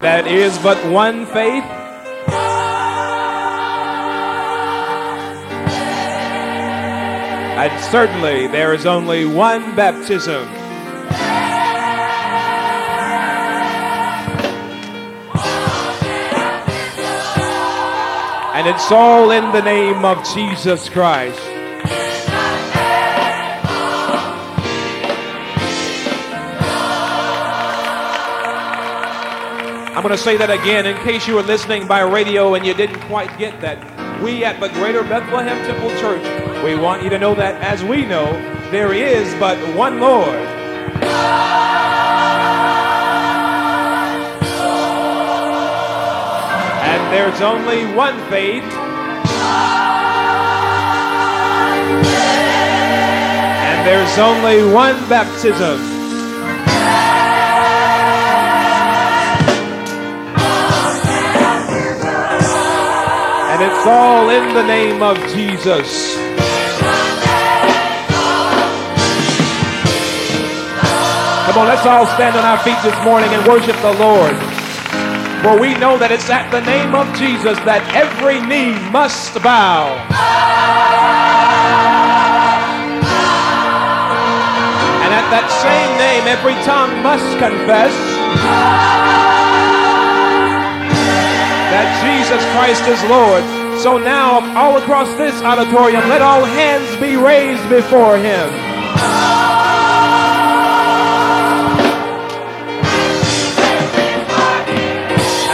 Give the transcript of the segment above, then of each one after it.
That is but one faith. And certainly there is only one baptism. And it's all in the name of Jesus Christ. I'm going to say that again in case you were listening by radio and you didn't quite get that. We at the Greater Bethlehem Temple Church, we want you to know that as we know, there is but one Lord. And there's only one faith. And there's only one baptism. And it's all in the name of Jesus. Come on, let's all stand on our feet this morning and worship the Lord. For we know that it's at the name of Jesus that every knee must bow. And at that same name, every tongue must confess that Jesus Christ is Lord. So now, all across this auditorium, let all hands be raised before Him.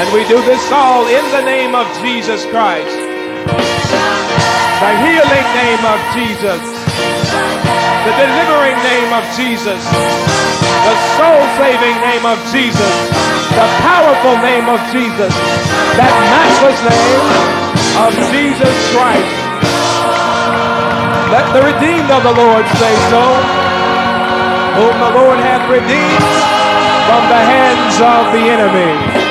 And we do this all in the name of Jesus Christ. The healing name of Jesus. The delivering name of Jesus. The soul saving name of Jesus. The powerful name of Jesus. That matchless name of Jesus Christ. Let the redeemed of the Lord say so. Whom the Lord hath redeemed from the hands of the enemy.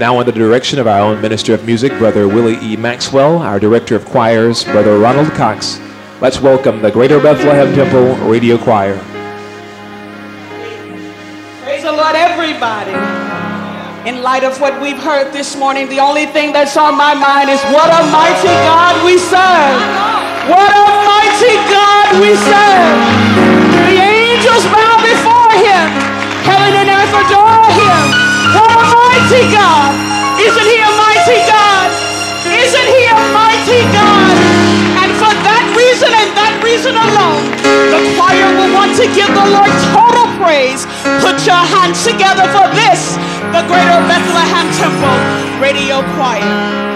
Now, under the direction of our own Minister of Music, Brother Willie E. Maxwell, our Director of Choirs, Brother Ronald Cox, let's welcome the Greater Bethlehem Temple Radio Choir. Praise the Lord, everybody. In light of what we've heard this morning, the only thing that's on my mind is what a mighty God we serve. What a mighty God we serve. The angels bow before him. Heaven and earth adore him. What a mighty God. Isn't he a mighty God? Isn't he a mighty God? And for that reason and that reason alone, the choir will want to give the Lord total praise. Put your hands together for this, the Greater Bethlehem Temple Radio Choir.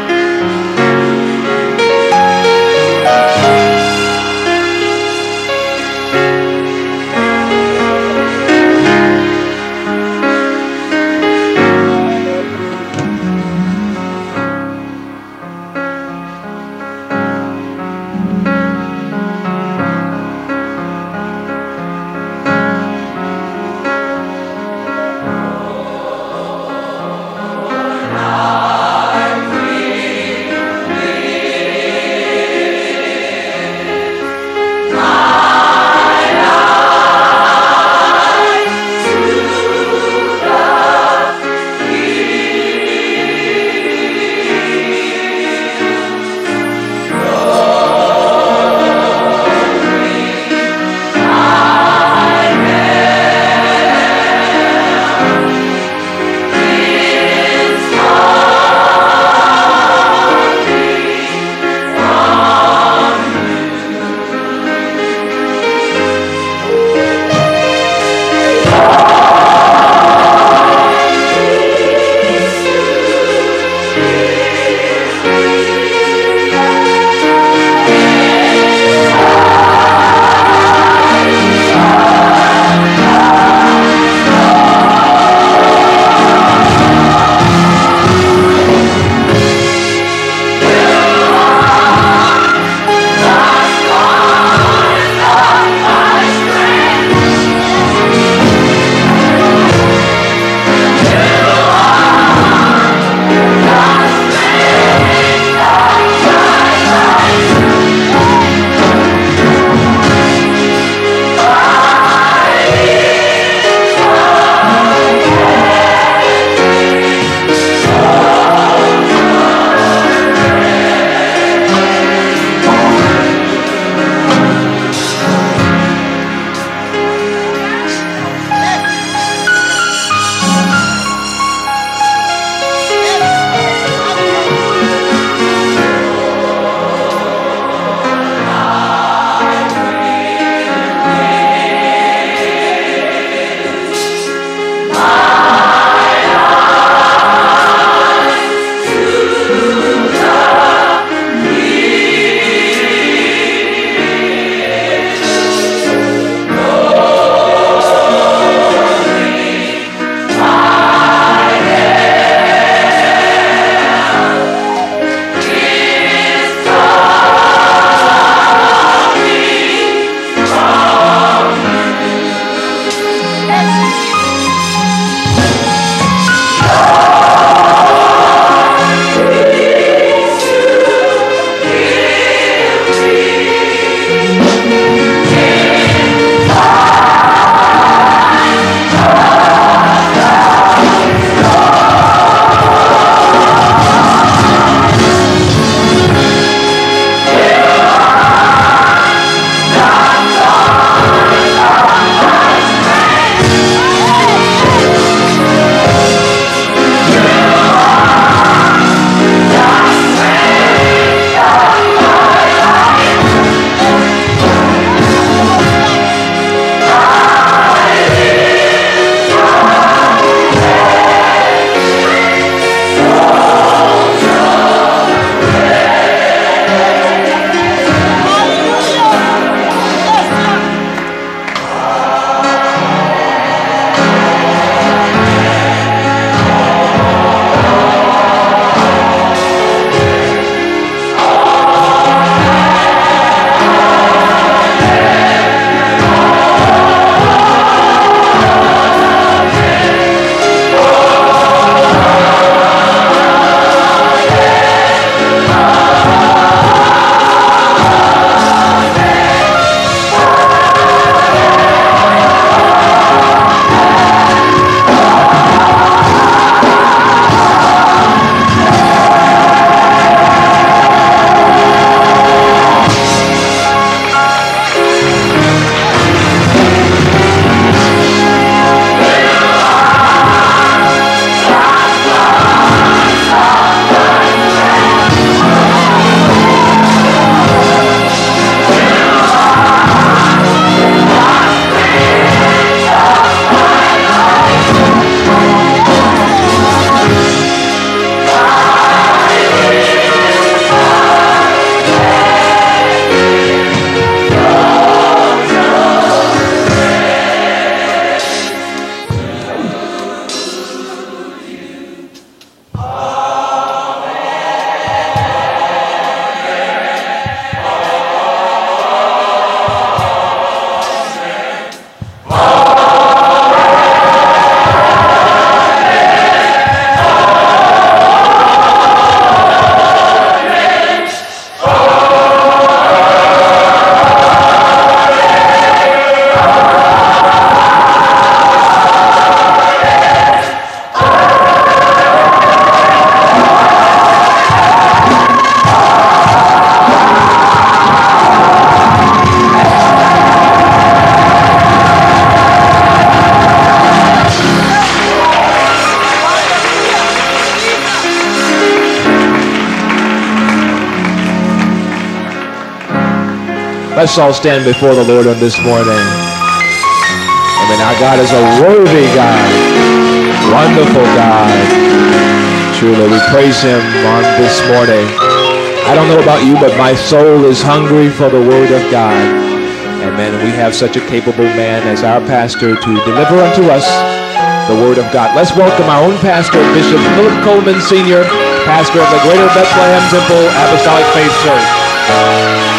Let's all stand before the Lord on this morning. Amen. Our God is a worthy God, wonderful God. Truly, we praise him on this morning. I don't know about you, but my soul is hungry for the word of God. Amen. We have such a capable man as our pastor to deliver unto us the word of God. Let's welcome our own pastor, Bishop Philip Coleman Sr., pastor of the Greater Bethlehem Temple Apostolic Faith Church.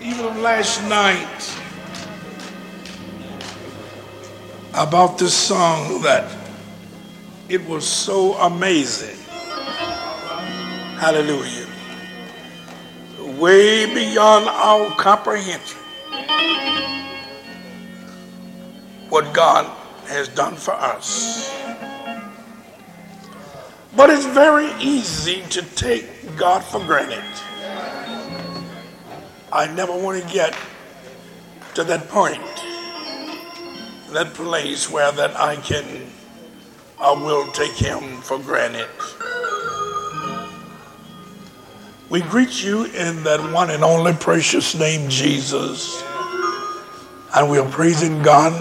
Even last night about this song that it was so amazing. Hallelujah. Way beyond our comprehension. What God has done for us. But it's very easy to take God for granted. I never want to get to that point, that place where that I can I will take him for granted. We greet you in that one and only precious name, Jesus. And we are praising God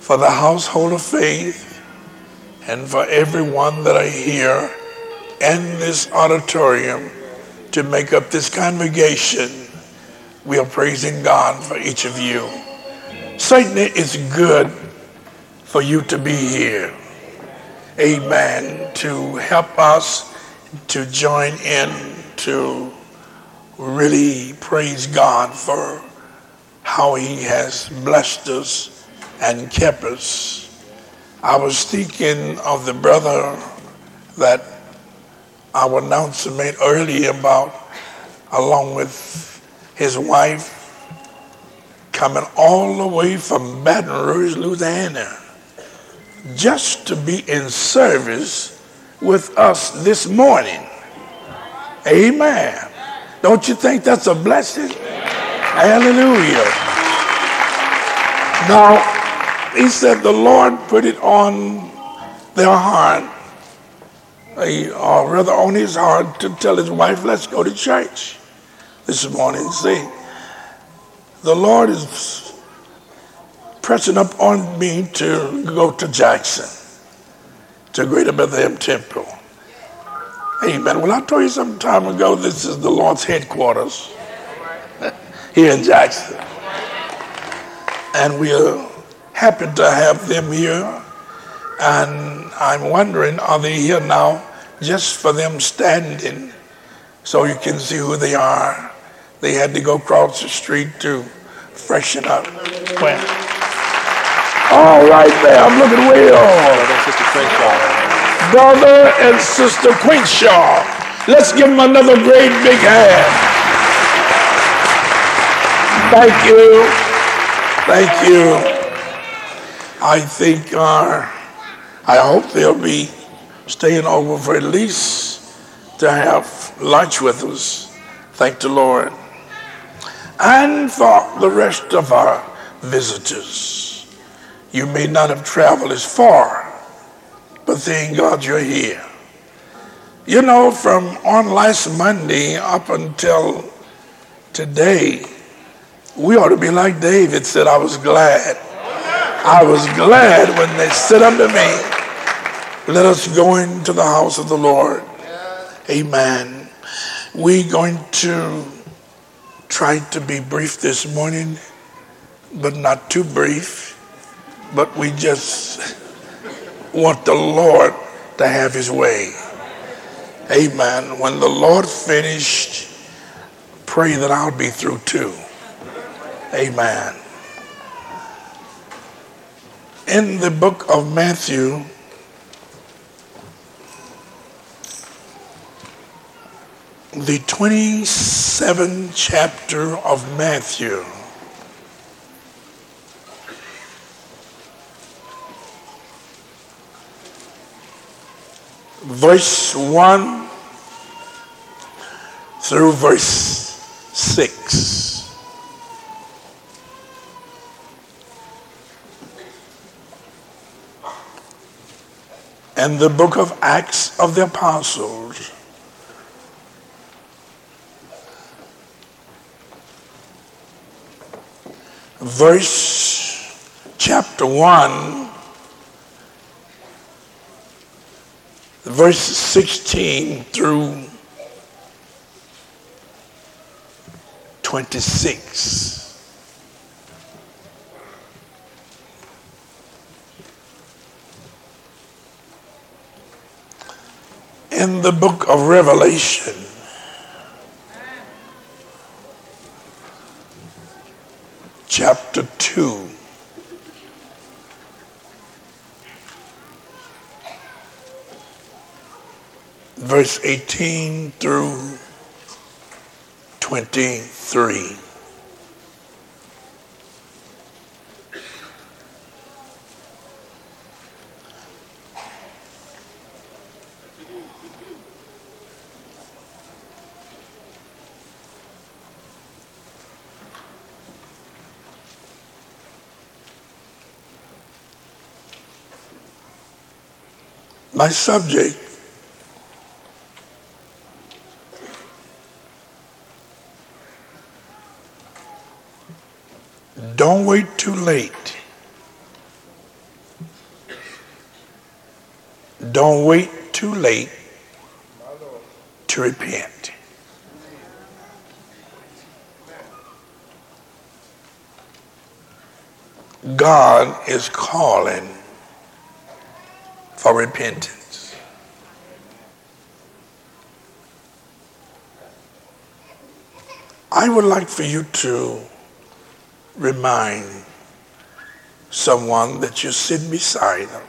for the household of faith and for everyone that are here in this auditorium to make up this congregation. We are praising God for each of you. Satan, it's good for you to be here amen, to help us to join in to really praise God for how he has blessed us and kept us. I was thinking of the brother that our announcer made earlier about, along with his wife, coming all the way from Baton Rouge, Louisiana just to be in service with us this morning. Amen. Don't you think that's a blessing? Hallelujah. Now, he said the Lord put it on their heart, or uh, rather on his heart, to tell his wife, let's go to church this morning. See, the Lord is pressing up on me to go to Jackson, to Greater Bethlehem Temple. Amen. Well, I told you some time ago, this is the Lord's headquarters here in Jackson. And we are happy to have them here. And I'm wondering, are they here now just for them standing so you can see who they are? They had to go across the street to freshen up. Well, all right there. I'm looking way on. Brother and Sister Quinkshaw. Let's give them another great big hand. Thank you. Thank you. I think, uh, I hope they'll be staying over for at least to have lunch with us. Thank the Lord. And for the rest of our visitors. You may not have traveled as far, but thank God you're here. You know, from on last Monday up until today, we ought to be like David said, I was glad. I was glad when they said unto me, Let us go into the house of the Lord. Amen. We're going to try to be brief this morning, but not too brief but we just want the Lord to have his way. Amen. When the Lord finished, pray that I'll be through too. Amen. In the book of Matthew, the 27th chapter of Matthew, verse 1 through verse 6. And the book of Acts of the Apostles. Verse chapter 1 verse 16 through 26. In the book of Revelation, chapter 2. Verse 18 through 23. My subject Don't wait too late. Don't wait too late to repent. God is calling for repentance. I would like for you to remind someone that you sit beside them.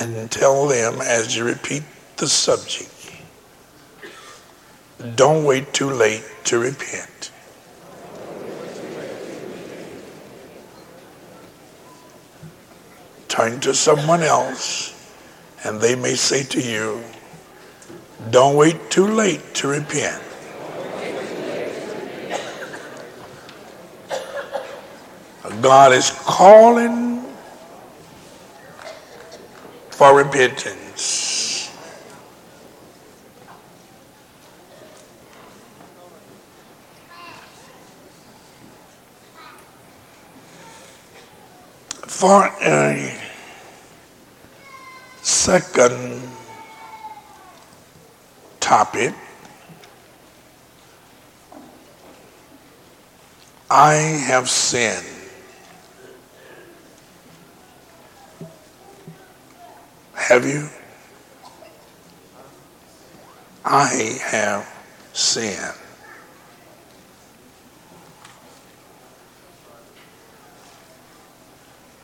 And tell them as you repeat the subject, don't wait too late to repent. Turn to someone else and they may say to you, don't wait too late to repent. God is calling for repentance. For a second topic, I have sinned. Have you? I have sinned.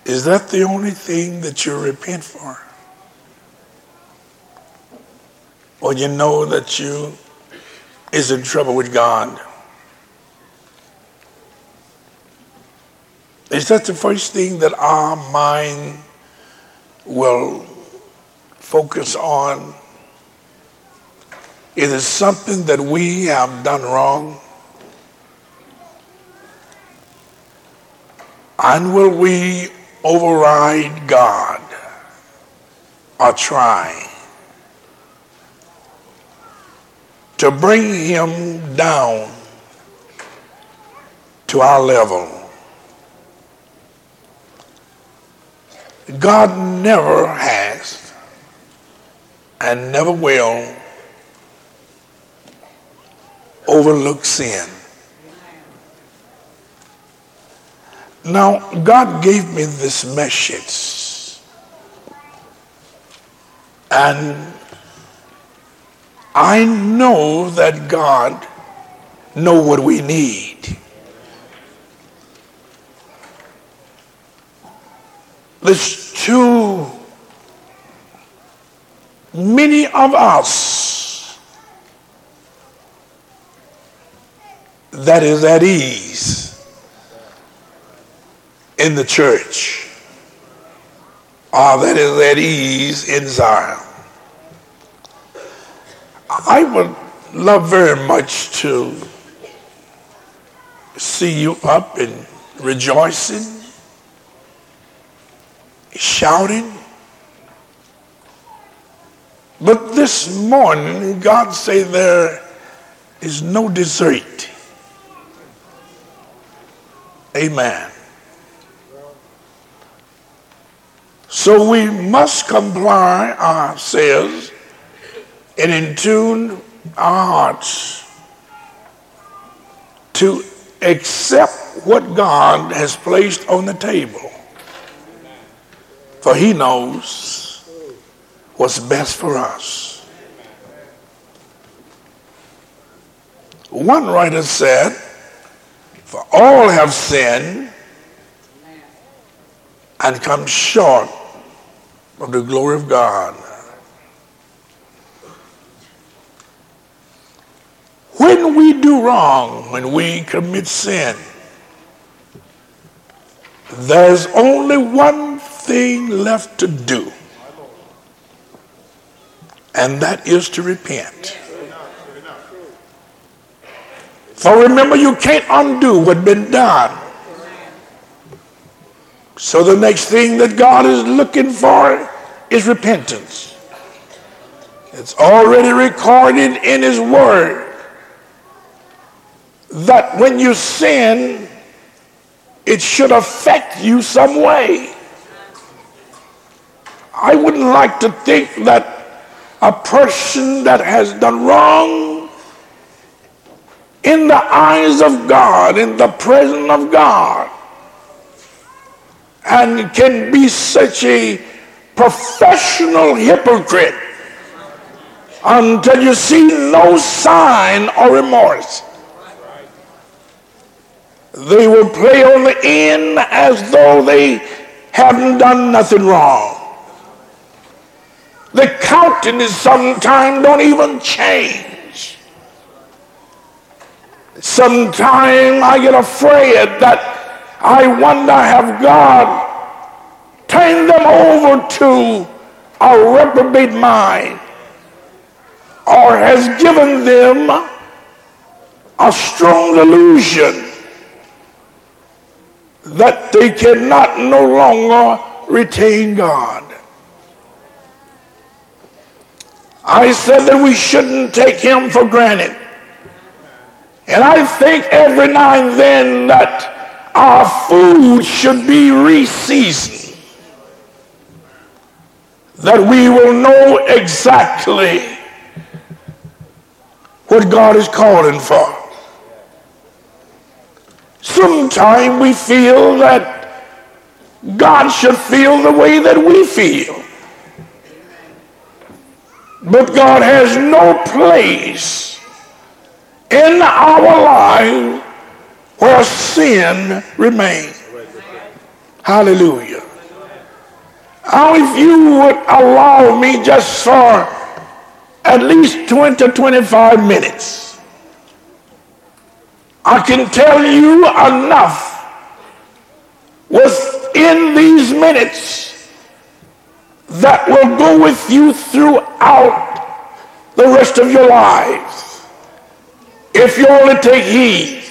Is that the only thing that you repent for? Or you know that you is in trouble with God? Is that the first thing that our mind will focus on? Is it something that we have done wrong? And will we override God or try to bring him down to our level? God never has and never will overlook sin. Now, God gave me this message, and I know that God know what we need. There's too many of us that is at ease in the church or that is at ease in Zion. I would love very much to see you up and rejoicing, shouting. But this morning, God say there is no dessert. Amen. So we must comply ourselves and in tune our hearts to accept what God has placed on the table. For he knows what's best for us. One writer said, For all have sinned and come short of the glory of God. When we do wrong, when we commit sin, there's only one thing left to do, and that is to repent. For remember, you can't undo what's been done. So the next thing that God is looking for is repentance. It's already recorded in His Word that when you sin, it should affect you some way. I wouldn't like to think that a person that has done wrong in the eyes of God, in the presence of God, and can be such a professional hypocrite until you see no sign or remorse. They will play on the end as though they haven't done nothing wrong. The countenance sometimes don't even change. Sometimes I get afraid that I wonder have God turned them over to a reprobate mind or has given them a strong delusion that they cannot no longer retain God. I said that we shouldn't take him for granted. And I think every now and then that our food should be reseasoned. That we will know exactly what God is calling for. Sometimes we feel that God should feel the way that we feel. But God has no place in our life where sin remains. Hallelujah. Now, if you would allow me just for at least 20 to 25 minutes I can tell you enough within these minutes that will go with you throughout the rest of your lives. If you only take heed.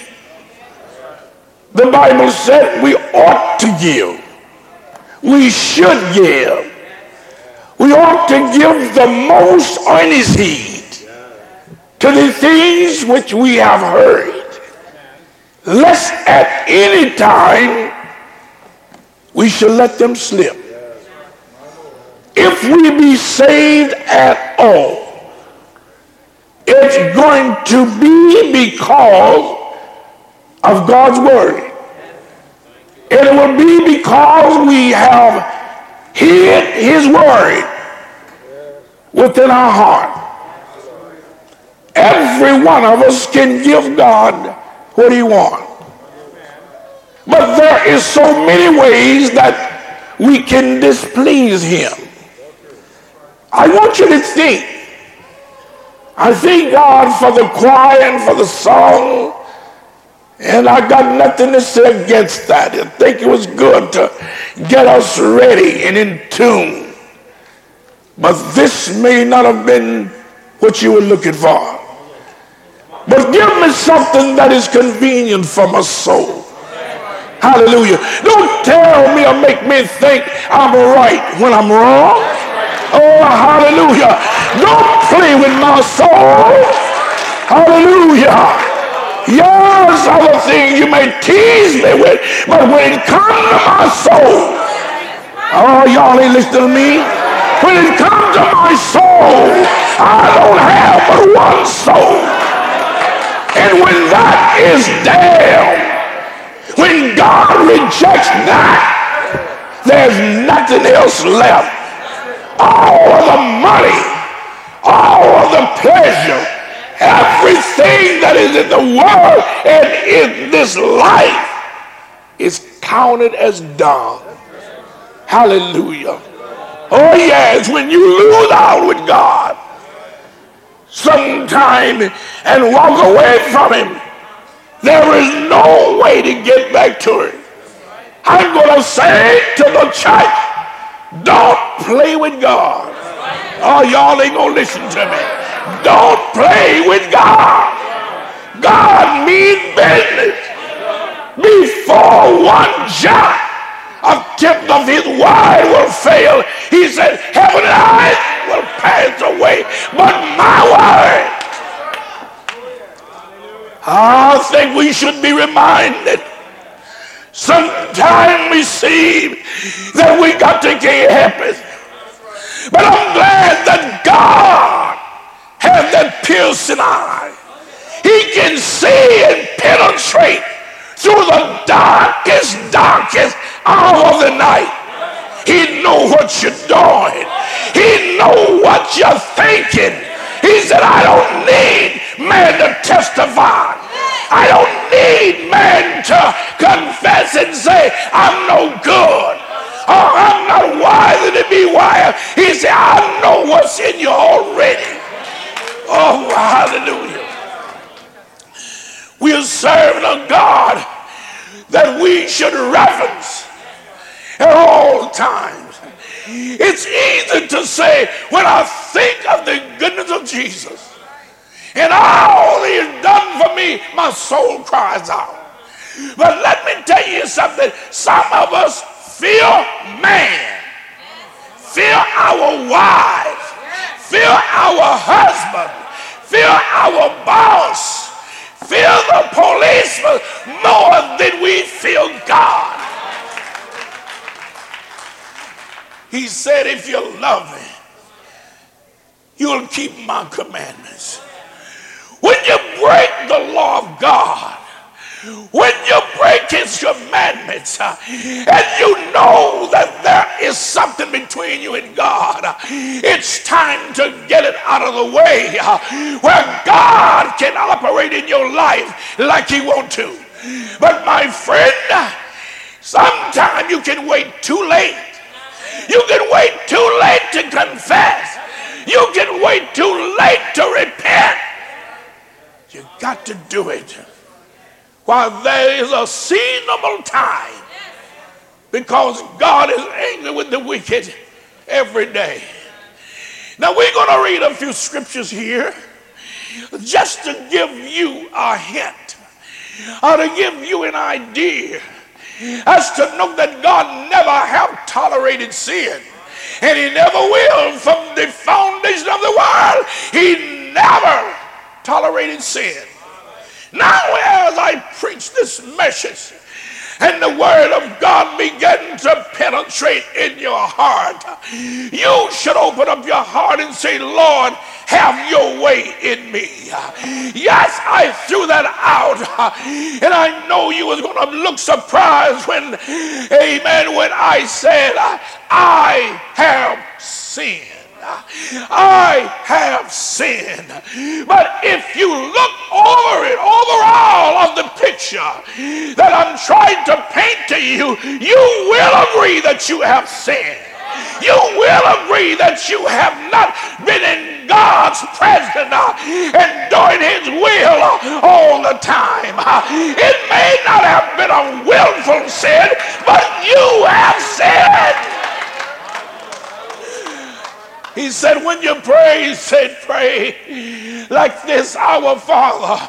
The Bible said we ought to give. We should give. We ought to give the most earnest heed to the things which we have heard lest at any time we should let them slip. If we be saved at all, it's going to be because of God's word. And It will be because we have hid his word within our heart. Every one of us can give God what do you want? But there is so many ways that we can displease him. I want you to think. I thank God for the choir and for the song. And I got nothing to say against that. I think it was good to get us ready and in tune. But this may not have been what you were looking for. But give me something that is convenient for my soul. Hallelujah. Don't tell me or make me think I'm right when I'm wrong. Oh, hallelujah. Don't play with my soul. Hallelujah. Yes, other things you may tease me with, but when it comes to my soul, Oh, y'all ain't listening to me. When it comes to my soul, I don't have but one soul. And when that is down, when God rejects that, there's nothing else left. All of the money, all of the pleasure, everything that is in the world and in this life is counted as dung. Hallelujah. Oh, yes, when you lose out with God sometime and walk away from Him, there is no way to get back to Him. I'm going to say to the church, don't play with God. Oh, y'all ain't going to listen to me. Don't play with God. God means business. Before one jot a tip of his word will fail. He said, heaven and earth will pass away, but my word. I think we should be reminded. Sometimes we see that we got to get happy. But I'm glad that God has that piercing eye. He can see and penetrate through the darkest, darkest of the night. He know what you're doing. He know what you're thinking. He said, I don't need man to testify. I don't need man to confess and say, I'm no good. Oh, I'm not wiser to be wise. He said, I know what's in you already. Oh, hallelujah. We are serving a God that we should reverence at all times. It's easy to say when I think of the goodness of Jesus and all he has done for me, my soul cries out. But let me tell you something. Some of us fear man, fear our wives, fear our husband, fear our boss, fear the policeman more than we fear God. He said, if you love me, you'll keep my commandments. When you break the law of God, when you break his commandments uh, and you know that there is something between you and God, uh, it's time to get it out of the way uh, where God can operate in your life like he want to. But my friend, sometimes you can wait too late. You can wait too late to confess. You can wait too late to repent. You got to do it while there is a seasonable time because God is angry with the wicked every day. Now we're going to read a few scriptures here just to give you a hint or to give you an idea as to know that God never have tolerated sin and he never will from the foundation of the world. He never tolerated sin. Now, as I preach this message, and the word of God begin to penetrate in your heart, you should open up your heart and say, Lord, have your way in me. Yes, I threw that out, and I know you was going to look surprised when, amen, when I said, I have sinned. I have sinned. But if you look over it, overall of the picture that I'm trying to paint to you, you will agree that you have sinned. You will agree that you have not been in God's presence and doing His will all the time. It may not have been a willful sin, but you have sinned. He said, when you pray, said, pray like this Our Father,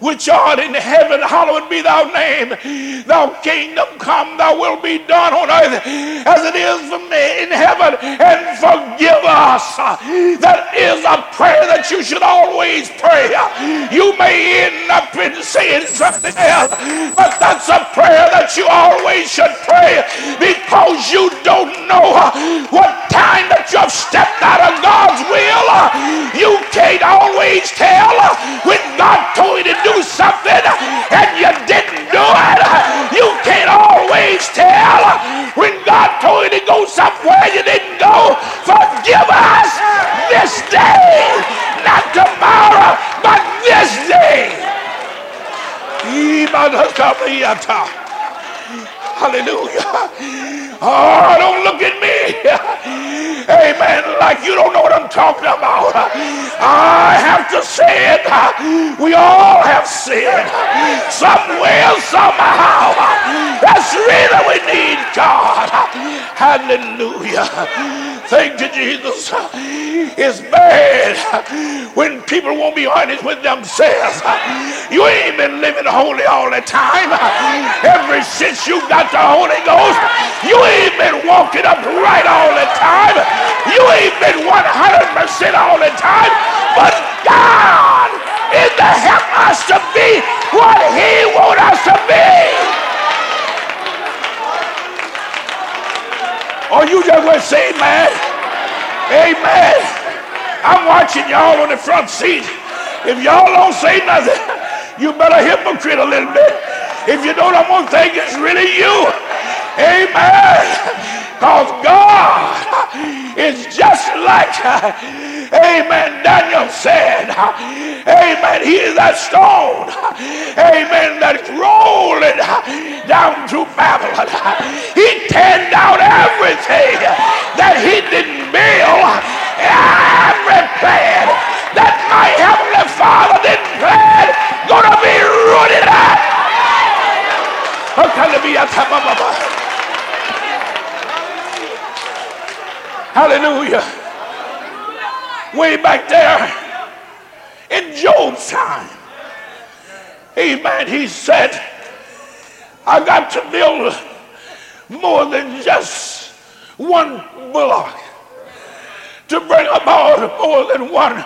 which art in heaven, hallowed be thy name. Thy kingdom come, thy will be done on earth as it is in heaven. And forgive us. That is a prayer that you should always pray. You may end up in saying something else, but that's a prayer that you always should pray because you don't know what time that you've stepped out of God's will. You can't always tell when God told you to do something and you didn't do it. You can't always tell when God told you to go somewhere you didn't go. Forgive us this day, not tomorrow, but this day. Hallelujah. Oh, don't look at me. Amen. Like you don't know what I'm talking about. I have to say it. We all have sinned. Somewhere, somehow. That's really we need God. Hallelujah. Thank you, Jesus. It's bad when people won't be honest with themselves. You ain't been living holy all the time. Ever since you got the Holy Ghost, you ain't been walking upright all the time. You ain't been 100% all the time. But God is to help us to be what He wants us to be. Or you just going to say amen? Amen. I'm watching y'all on the front seat. If y'all don't say nothing, you better hypocrite a little bit. If you don't, I'm to think it's really you. Amen. Because God is just like, amen, Daniel said, amen, he is that stone, amen, that's rolling down through Babylon. He teared down everything that he didn't build, every plan that my heavenly Father didn't plan, gonna be rooted out. Hallelujah. Way back there in Job's time. Amen. He said, I got to build more than just one bullock to bring about more than one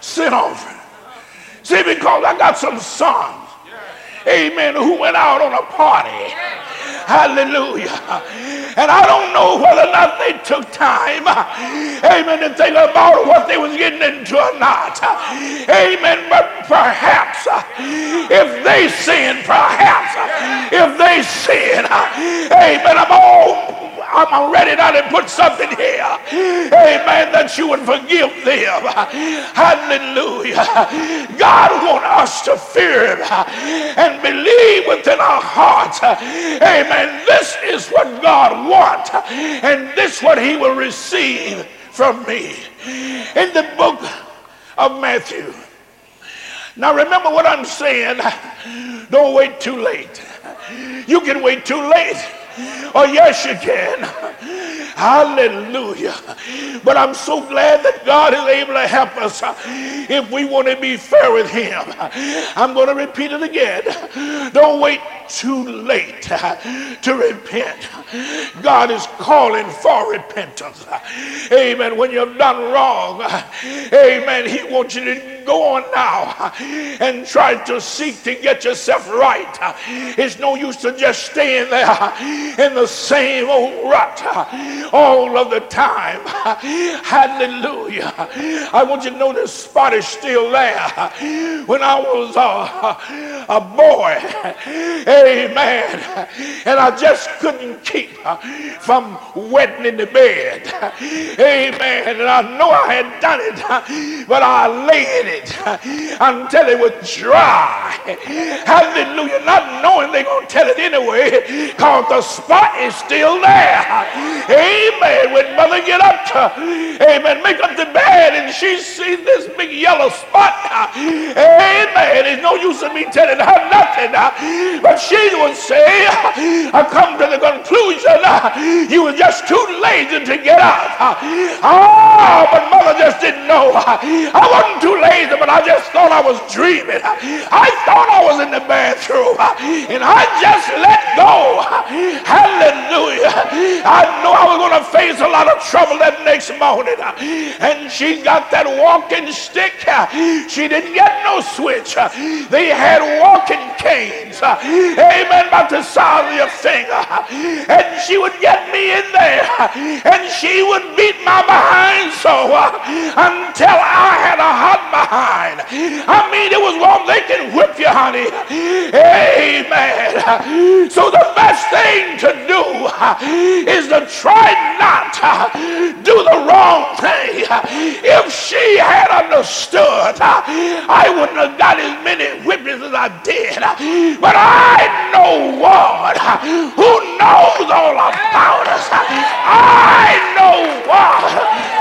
sin offering. See, because I got some sons, amen, who went out on a party Hallelujah. And I don't know whether or not they took time, amen, to think about what they was getting into or not. Amen. But perhaps if they sin, perhaps if they sin, amen, I'm all I'm ready now to put something here. Amen. That you would forgive them. Hallelujah. God wants us to fear him and believe within our hearts. Amen. This is what God wants. And this what he will receive from me. In the book of Matthew. Now remember what I'm saying. Don't wait too late. You can wait too late Oh, yes, you can. Hallelujah. But I'm so glad that God is able to help us uh, if we want to be fair with Him. I'm going to repeat it again. Don't wait too late uh, to repent. God is calling for repentance. Amen. When you've done wrong, amen, He wants you to go on now and try to seek to get yourself right. It's no use to just staying there in the same old rut all of the time. Hallelujah. I want you to know this spot is still there. When I was a, a boy, amen, and I just couldn't keep uh, from wetting in the bed. Amen. And I know I had done it, but I lay in it it until it was dry. Hallelujah. Not knowing they're going to tell it anyway because the spot is still there. Amen. When mother get up amen, make up the bed and she sees this big yellow spot. Amen. It's no use in me telling her nothing. Uh, but she would say, I come to the conclusion uh, you were just too lazy to get up. Oh, but mother just didn't know. I wasn't too lazy, but I just thought I was dreaming. I thought I was in the bathroom. And I just let go. Hallelujah. I know I was going to face a lot of trouble that next morning. And she got that walking stick. She didn't get no switch. They had walking canes. Amen. About the size of your finger. And she would get me in there. And she would beat my behind so until I had a hot behind. I mean, it was warm. they can whip you, honey. Amen. So the best thing to do is to try not to do the wrong thing. If she had understood, uh, I wouldn't have got as many whippings as I did. But I know one uh, who knows all about us. I know one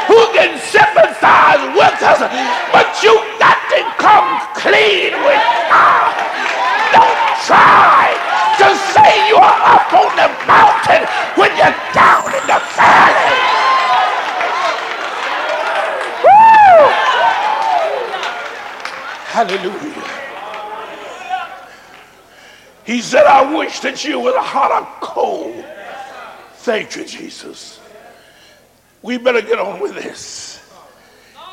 who can sympathize with us. But you got to come clean with God. Don't try to say you are up on the mountain when you're down in the valley. Woo! Hallelujah. He said, I wish that you were hot or cold. Thank you, Jesus. We better get on with this.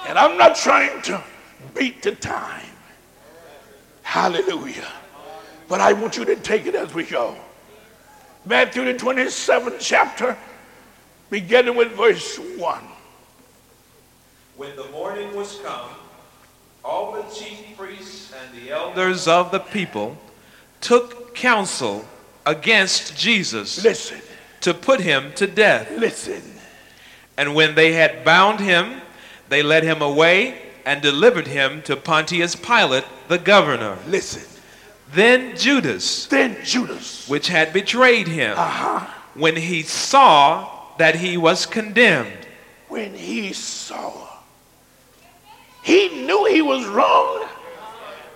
And I'm not trying to beat the time. Hallelujah. But I want you to take it as we go. Matthew, the 27th chapter, beginning with verse 1. When the morning was come, all the chief priests and the elders of the people took counsel against Jesus Listen, to put him to death. listen. And when they had bound him, they led him away and delivered him to Pontius Pilate, the governor. Listen. Then Judas, Then Judas, which had betrayed him, uh-huh, when he saw that he was condemned, when he saw, he knew he was wrong.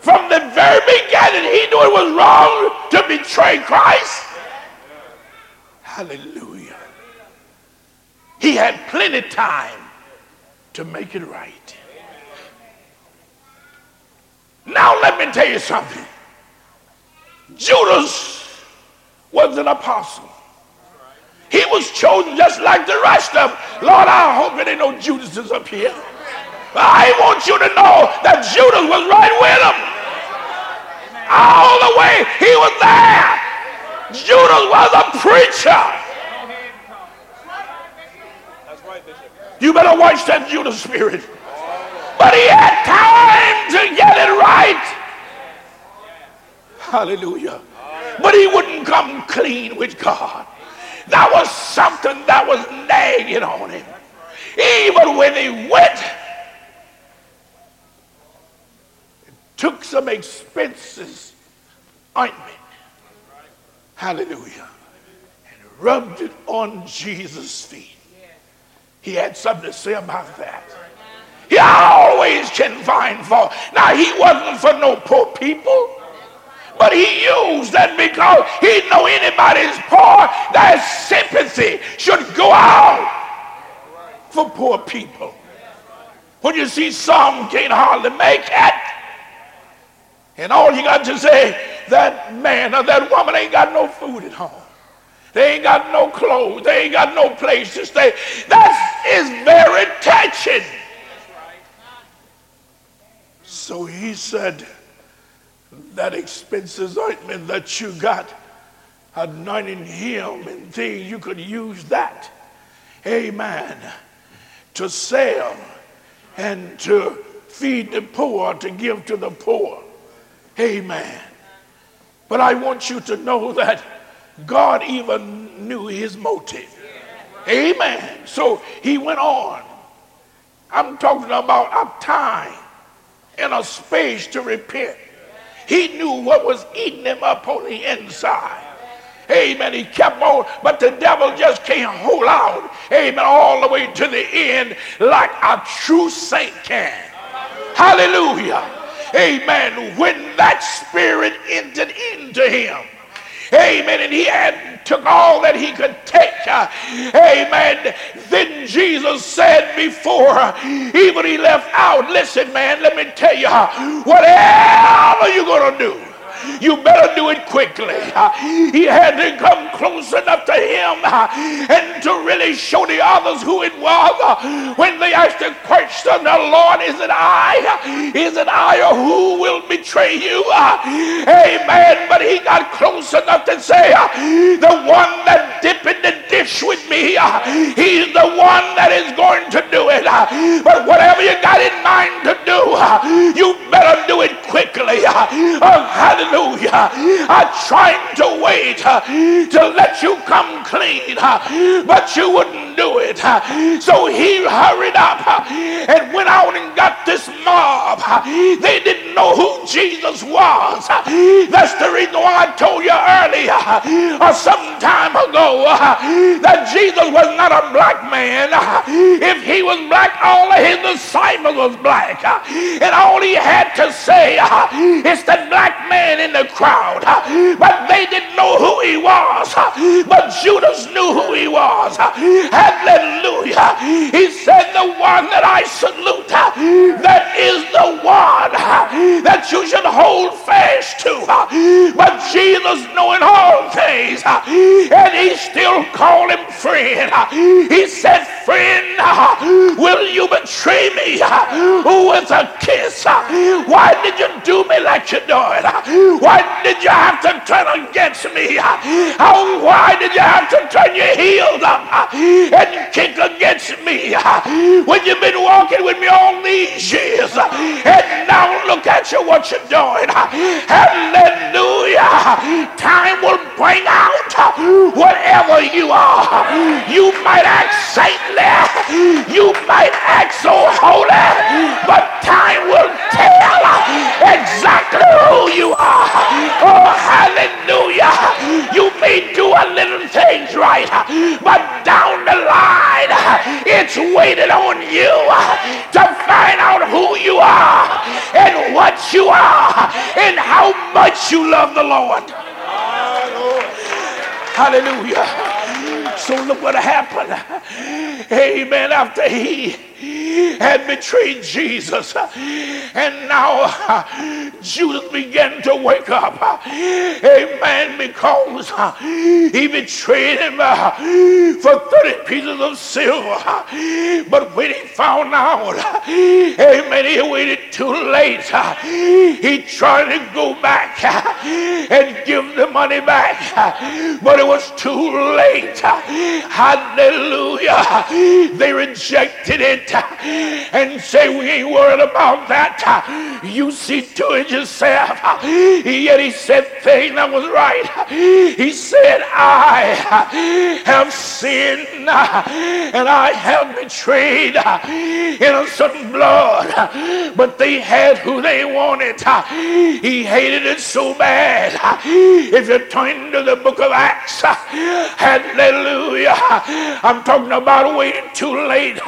From the very beginning, he knew it was wrong to betray Christ. Hallelujah. He had plenty time to make it right. Now, let me tell you something. Judas was an apostle. He was chosen just like the rest of them. Lord, I hope it ain't no Judas is up here. I want you to know that Judas was right with him. All the way he was there. Judas was a preacher. You better watch that Judas spirit. But he had time to get it right. Hallelujah. But he wouldn't come clean with God. That was something that was nagging on him. Even when he went, it took some expenses ointment. Hallelujah. And rubbed it on Jesus' feet. He had something to say about that. He always can find fault. Now, he wasn't for no poor people. But he used that because he know anybody's poor, that sympathy should go out for poor people. When you see some can't hardly make it, and all you got to say, that man or that woman ain't got no food at home. They ain't got no clothes. They ain't got no place to stay. That is very touching. So he said, that expensive ointment that you got, anointing him and things, you could use that. Amen. To sell and to feed the poor, to give to the poor. Amen. But I want you to know that God even knew his motive. Amen. So he went on. I'm talking about a time and a space to repent. He knew what was eating him up on the inside. Amen. He kept on, but the devil just can't hold out. Amen. All the way to the end like a true saint can. Hallelujah. Amen. When that spirit entered into him, amen, and he had took all that he could take, amen. Then Jesus said before even he left out, listen, man, let me tell you, whatever you're going to do, you better do it quickly. He had to come close enough to him and to really show the others who it was. When they asked the question, the Lord, is it I? Is it I or who will betray you? Amen. But he got close enough to say, the one that dipped in the dish with me, he's the one that is going to do it. But whatever you got in mind to do, you better do it quickly. Hallelujah. I tried to wait uh, to let you come clean, uh, but you wouldn't do it. Uh. So he hurried up uh, and went out and got this mob. Uh. They didn't know who Jesus was. Uh. That's the reason why I told you earlier, or some time ago, that Jesus was not a black man. If he was black, all of his disciples was black. And all he had to say is the black man in the crowd. But they didn't know who he was. But Judas knew who he was. Hallelujah. He said, The one that I salute, that is the one that you should hold fast to. But Jesus knowing all things, and he still called him friend. He said, Friend, will you betray me with a kiss? Why did you do me like you doing? Why did you have to turn against me? Why did you have to turn your heels up and kick against me when you've been walking with me all these years? And now look at you, what you're doing. Hallelujah. Time will bring out whatever you are. You might act saintly, you might act so holy, but time will tell exactly who you are. Oh, hallelujah. You may do a little things right, but down the line, it's waiting on you to find out who you are and what you are and how much you love the Lord. Hallelujah. So look what happened. Amen. After he had betrayed Jesus. And now Judas began to wake up. Amen. Because he betrayed him uh, for 30 pieces of silver. But when he found out, amen, he waited too late. He tried to go back and give the money back. But it was too late. Hallelujah. They rejected it and say we ain't worried about that. You see to it yourself. Yet he said thing that was right. He said, I have sinned and I have betrayed innocent blood. But they had who they wanted. He hated it so bad. If you turn to the book of Acts, hallelujah. I'm talking about waiting too late.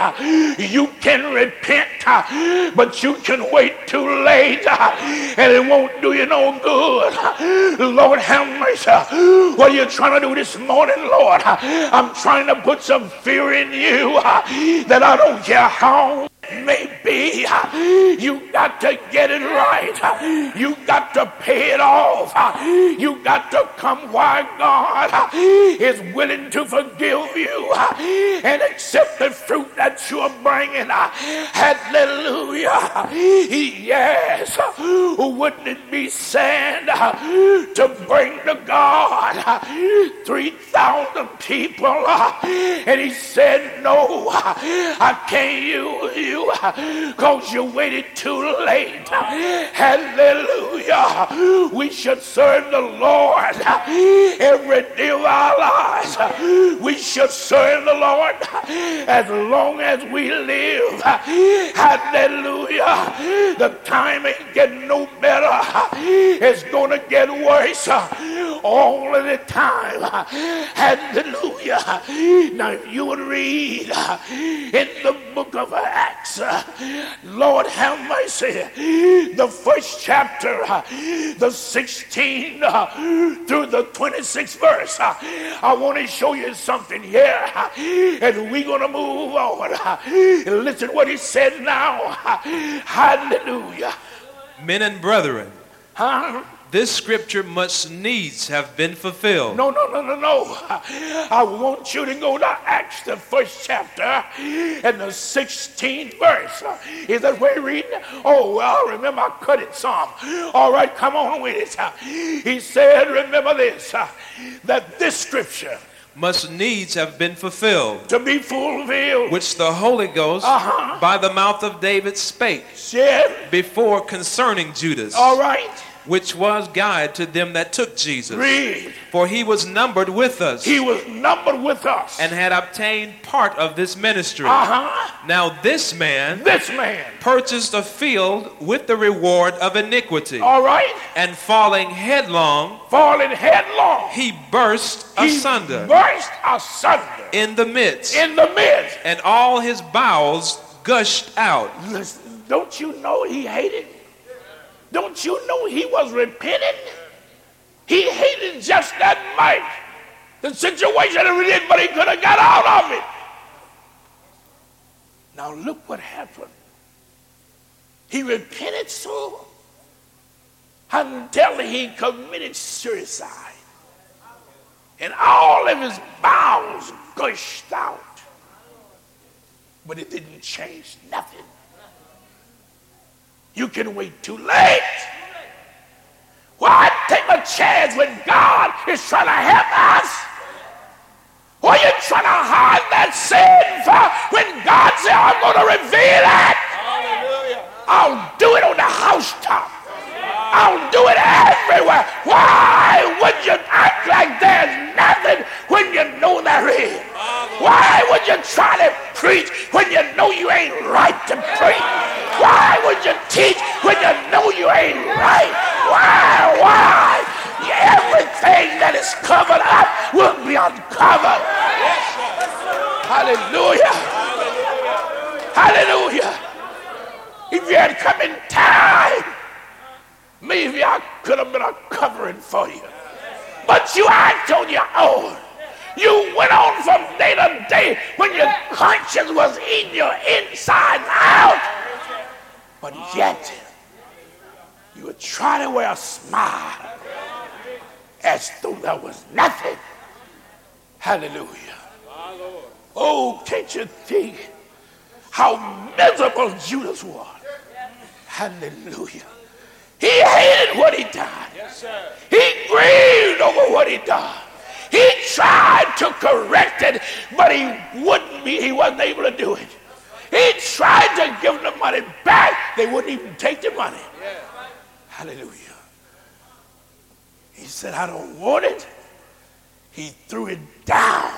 You can repent, but you can wait too late and it won't do you no good. Lord, have mercy. What are you trying to do this morning, Lord? I'm trying to put some fear in you that I don't care how Maybe uh, you got to get it right. Uh, you got to pay it off. Uh, you got to come why God is willing to forgive you and accept the fruit that you're bringing. Hallelujah. Yes. Wouldn't it be sad to bring to God 3,000 people? And he said, No, I can't use you you because you waited too late. Hallelujah. We should serve the Lord every day of our lives. We should serve the Lord as long as we live. Hallelujah. The time ain't getting no better. It's going to get worse. all of the time. Hallelujah. Now you would read in the book of Acts, Uh, Lord have mercy, the first chapter, uh, the 16 uh, through the 26th verse. I want to show you something here, and we're going to move on. Listen what he said now. Hallelujah. Men and brethren, Huh? This scripture must needs have been fulfilled. No, no, no, no, no. I want you to go to Acts, the first chapter, and the 16th verse. Is that where you're reading? Oh, well, remember, I cut it some. All right, come on with it. He said, remember this, that this scripture Must needs have been fulfilled, to be fulfilled, which the Holy Ghost Uh-huh. by the mouth of David spake said, before concerning Judas, all right, which was guide to them that took Jesus. read. For he was numbered with us He was numbered with us. and had obtained part of this ministry. uh-huh. Now this man This man, purchased a field with the reward of iniquity, all right, and falling headlong, falling headlong. he burst He asunder burst asunder in the midst, in the midst. and all his bowels gushed out. Listen, don't you know he hated? Don't you know he was repenting? He hated just that much. The situation he did, but he could have got out of it. Now look what happened. He repented so until he committed suicide. And all of his bowels gushed out. But it didn't change nothing. You can wait too late. Why take a chance when God is trying to help us? Why you trying to hide that sin for when God said, I'm going to reveal it? I'll do it on the housetop. I'll do it everywhere. Why would you act like there's nothing when you know there is? Why would you try to preach when you know you ain't right to preach? Why would you teach when you know you ain't right? Why? Why? Everything that is covered up will be uncovered. Hallelujah. Hallelujah. If you had come in time, maybe I could have been a covering for you. But you act on your own. You went on from day to day when your conscience was in your inside out. But yet, you would try to wear a smile as though there was nothing. Hallelujah. Oh, can't you think how miserable Judas was? Hallelujah. He hated what he done. He grieved over what he done. He tried to correct it, but he wouldn't be, he wasn't able to do it. He tried to give the money back. They wouldn't even take the money. Hallelujah. He said, I don't want it. He threw it down.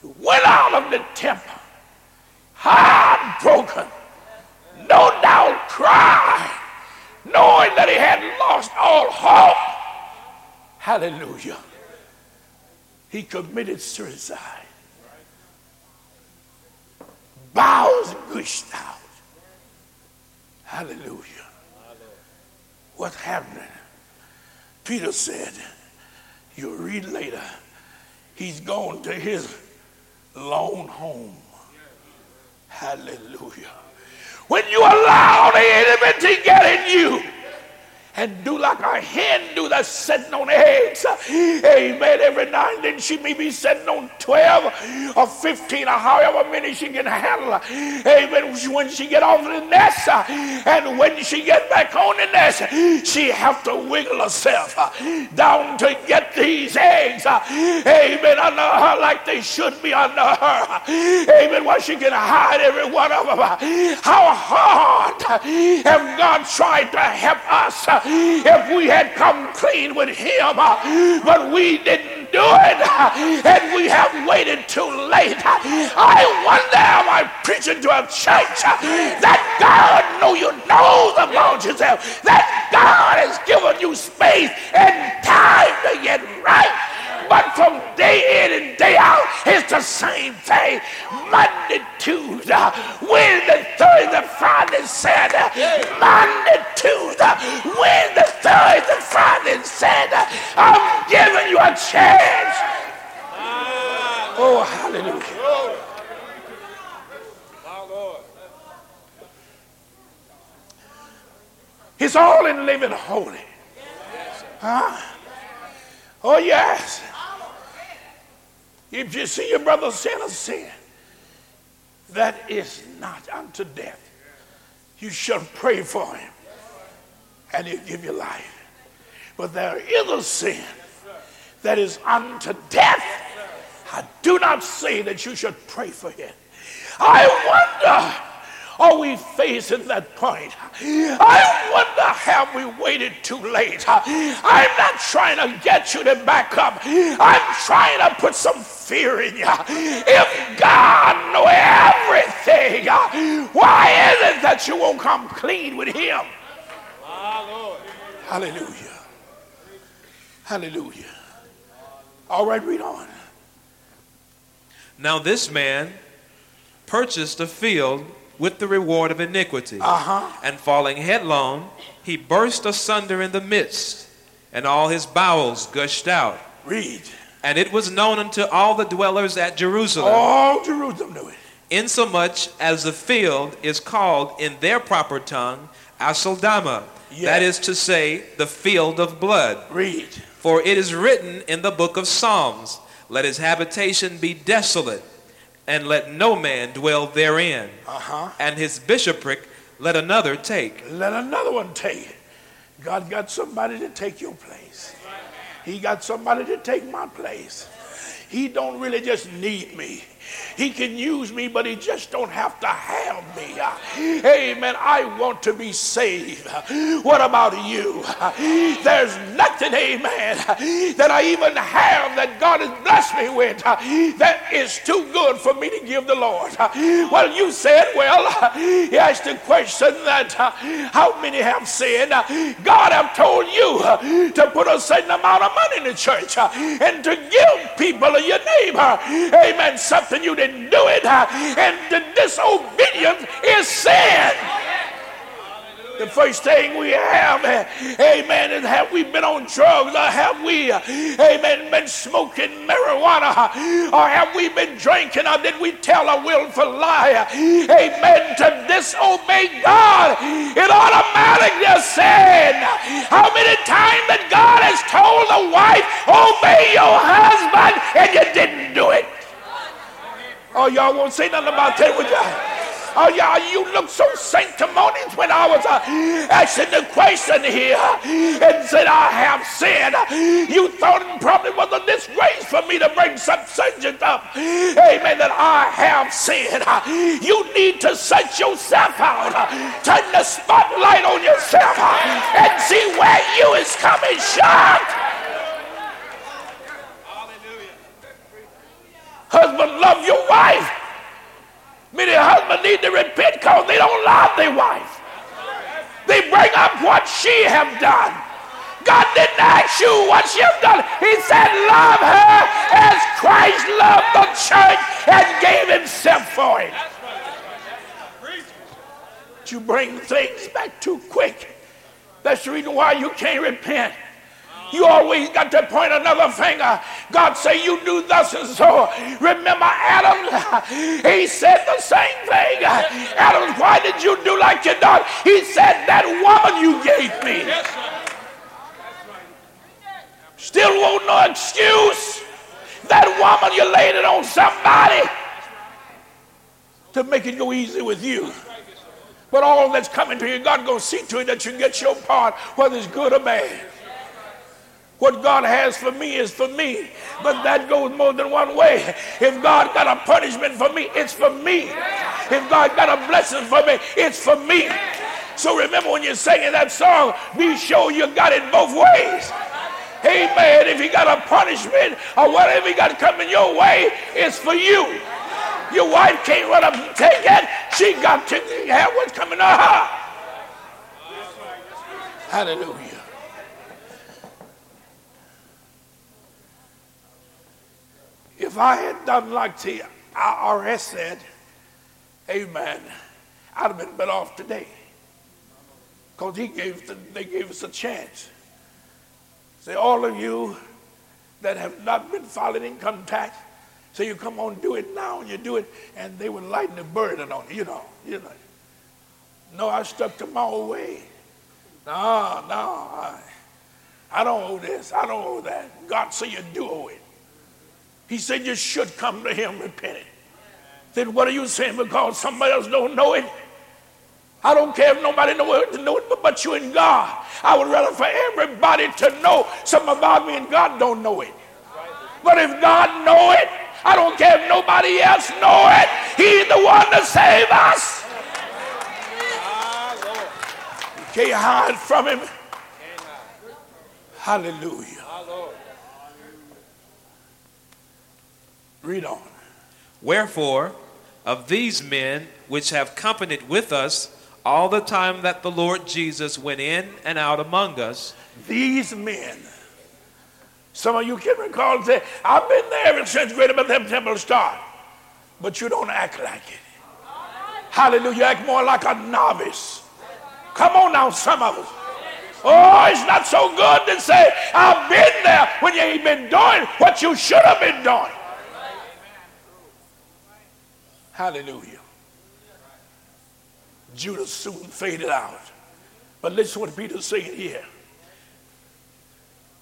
He went out of the temple, heartbroken, no doubt crying, knowing that he had lost all hope. Hallelujah. He committed suicide. Bowels gushed out. Hallelujah. What's happening? Peter said, you'll read later, he's gone to his lone home. Hallelujah. When you allow the enemy to get in you and do like a hen do that's sitting on eggs, amen, every now and then she may be sitting on 12 or 15 or however many she can handle. Amen. When she get off the nest and when she get back on the nest, she have to wiggle herself down to get these eggs. Amen. Under her like they should be under her. Amen. While she can hide every one of them. How hard have God tried to help us if we had come clean with Him, but we didn't do it, and we have waited too late. I wonder, am I preaching to a church that God know you know about yourself, that God has given you space and time to get right. But from day in and day out, it's the same thing. Monday, Tuesday, Wednesday, Thursday, Friday, Saturday. Monday, Tuesday, Wednesday, Thursday, Friday, Saturday. I'm giving you a chance. Oh, hallelujah. It's all in living holy. Huh? Oh, yes. If you see your brother sin a sin that is not unto death, you shall pray for him and he'll give you life. But there is a sin that is unto death. I do not say that you should pray for him. I wonder are we facing that point? I wonder have we waited too late? I'm not trying to get you to back up. I'm trying to put some fear in you. If God know everything, why is it that you won't come clean with him? Hallelujah. Hallelujah. All right, read on. Now this man purchased a field with the reward of iniquity. Uh-huh. And falling headlong, he burst asunder in the midst, and all his bowels gushed out. Read. And it was known unto all the dwellers at Jerusalem. All Jerusalem knew it. Insomuch as the field is called in their proper tongue Aceldama. That is to say, the field of blood. Read. For it is written in the book of Psalms, Let his habitation be desolate and let no man dwell therein. Uh-huh. And his bishopric let another take. Let another one take. God got somebody to take your place. He got somebody to take my place. He don't really just need me. He can use me, but he just don't have to have me. Amen. I want to be saved. What about you? There's nothing, amen, that I even have that God has blessed me with that is too good for me to give the Lord. Well, you said, well, he asked the question that how many have sinned? God have told you to put a certain amount of money in the church and to give people your neighbor, amen, something you didn't do it, and the disobedience is sin. The first thing we have, amen, is have we been on drugs or have we, amen, been smoking marijuana or have we been drinking or did we tell a willful lie, amen, to disobey God? It automatically is sin. How many times that God has told the wife, obey your husband, and you didn't do it? Oh, y'all won't say nothing about that, would y'all? Oh, yeah, you look so sanctimonious when I was uh, asking the question here and said, I have sinned. You thought it probably was a disgrace for me to bring some subject up. Amen, that I have sinned. You need to set yourself out, turn the spotlight on yourself, and see where you is coming short. Husband, love your wife. Many husbands need to repent because they don't love their wife. They bring up what she have done. God didn't ask you what she have done. He said, love her as Christ loved the church and gave himself for it. You bring things back too quick. That's the reason why you can't repent. You always got to point another finger. God say you do thus and so. Remember Adam? He said the same thing. Adam, why did you do like you done? He said that woman you gave me. Still won't no excuse. That woman you laid it on somebody to make it go easy with you. But all that's coming to you, God gonna see to it that you get your part, whether it's good or bad. What God has for me is for me. But that goes more than one way. If God got a punishment for me, it's for me. If God got a blessing for me, it's for me. So remember when you're singing that song, be sure you got it both ways. Amen. If he got a punishment or whatever he got coming your way, it's for you. Your wife can't run up and take it. She got to have what's coming to her. Hallelujah. If I had done like the IRS said, amen, I'd have been better off today. Because gave the, they gave us a chance. Say, all of you that have not been filing income tax, so you come on, do it now, and you do it, and they would lighten the burden on you, you know. You know. No, I stuck to my own way. No, no, I, I don't owe this, I don't owe that. God said you do owe it. He said you should come to him repenting. Then what are you saying because somebody else don't know it? I don't care if nobody knows it, know it but you and God. I would rather for everybody to know something about me and God don't know it. But if God know it, I don't care if nobody else know it. He's the one to save us. You can't hide from him. Hallelujah. Read on. Wherefore, of these men which have companied with us all the time that the Lord Jesus went in and out among us, these men some of you can recall and say, I've been there ever since Greater Bethlehem Temple started. But you don't act like it. Hallelujah. You act more like a novice. Come on now, some of us. Oh, it's not so good to say, I've been there when you ain't been doing what you should have been doing. Hallelujah. Judas soon faded out. But listen what Peter's saying here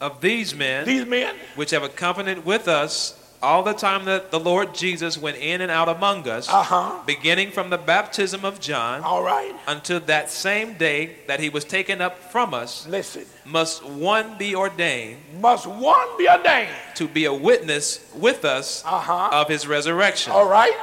of these men, these men, which have accompanied with us all the time that the Lord Jesus went in and out among us, uh-huh. beginning from the baptism of John, all right, until that same day that he was taken up from us. Listen, must one be ordained? Must one be ordained to be a witness with us uh-huh. of his resurrection? All right.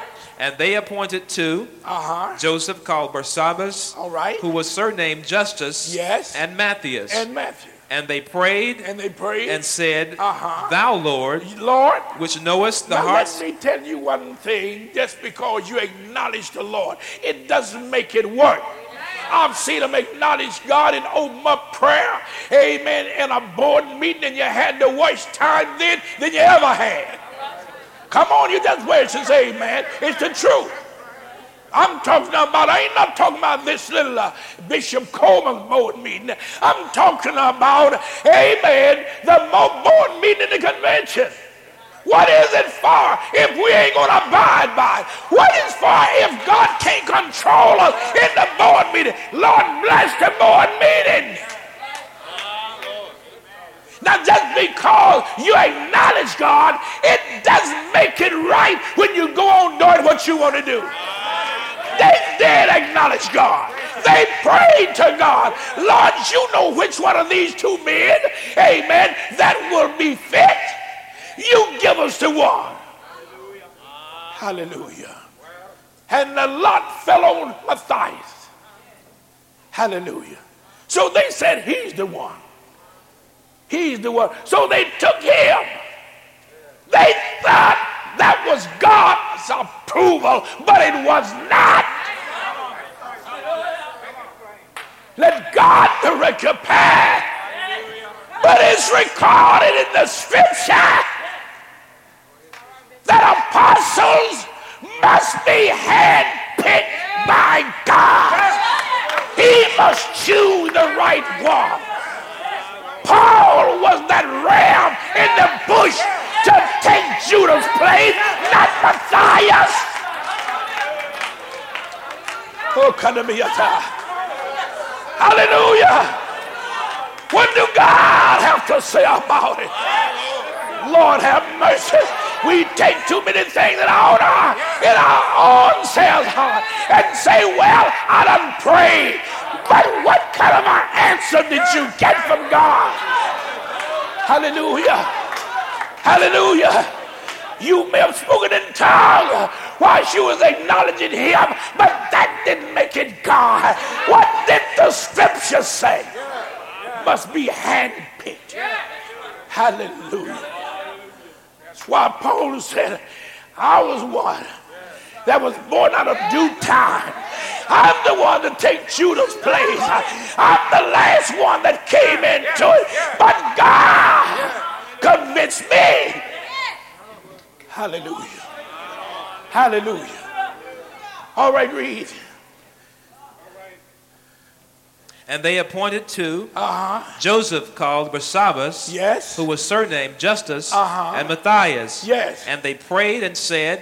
And they appointed 2 uh-huh. Joseph called Barsabbas, all right, who was surnamed Justus, yes, and Matthias, and Matthew. And they prayed and they prayed and said, uh-huh. Thou Lord, Lord, which knowest the now hearts. Let me tell you one thing: just because you acknowledge the Lord, it doesn't make it work. I've seen them acknowledge God and open up prayer, amen, in a board meeting, and you had the worst time then than you ever had. Come on, you just wait and say amen. It's the truth. I'm talking about, I ain't not talking about this little uh, Bishop Coleman board meeting. I'm talking about, amen, the board meeting in the convention. What is it for if we ain't going to abide by it? What is for if God can't control us in the board meeting? Lord bless the board meeting. Now, just because you acknowledge God, it doesn't make it right when you go on doing what you want to do. They did acknowledge God. They prayed to God. Lord, you know which one of these two men, amen, that will be fit. You give us the one. Hallelujah. And the lot fell on Matthias. Hallelujah. So they said, He's the one. He's the one. So they took him. They thought that was God's approval, but it was not. Let God direct your path. But it's recorded in the scripture that apostles must be handpicked by God. He must choose the right one. Paul was that ram in the bush to take Judas' place, not Matthias. Oh, come to me at that. Hallelujah. What do God have to say about it? Lord have mercy. We take too many things in our, in our own selves heart and say, well, I done prayed. But what kind of an answer did you get from God? Hallelujah. Hallelujah. You may have spoken in tongues while she was acknowledging him, but that didn't make it God. What did the scripture say? Must be handpicked. Hallelujah. Why Paul said, I was one that was born out of due time I'm the one to take Judas' place. I'm the last one that came into it. But God convinced me. Hallelujah. Hallelujah. All right, read. And they appointed two Uh-huh. Joseph called Barsabbas, Yes. who was surnamed Justus, Uh-huh. and Matthias. Yes. And they prayed and said,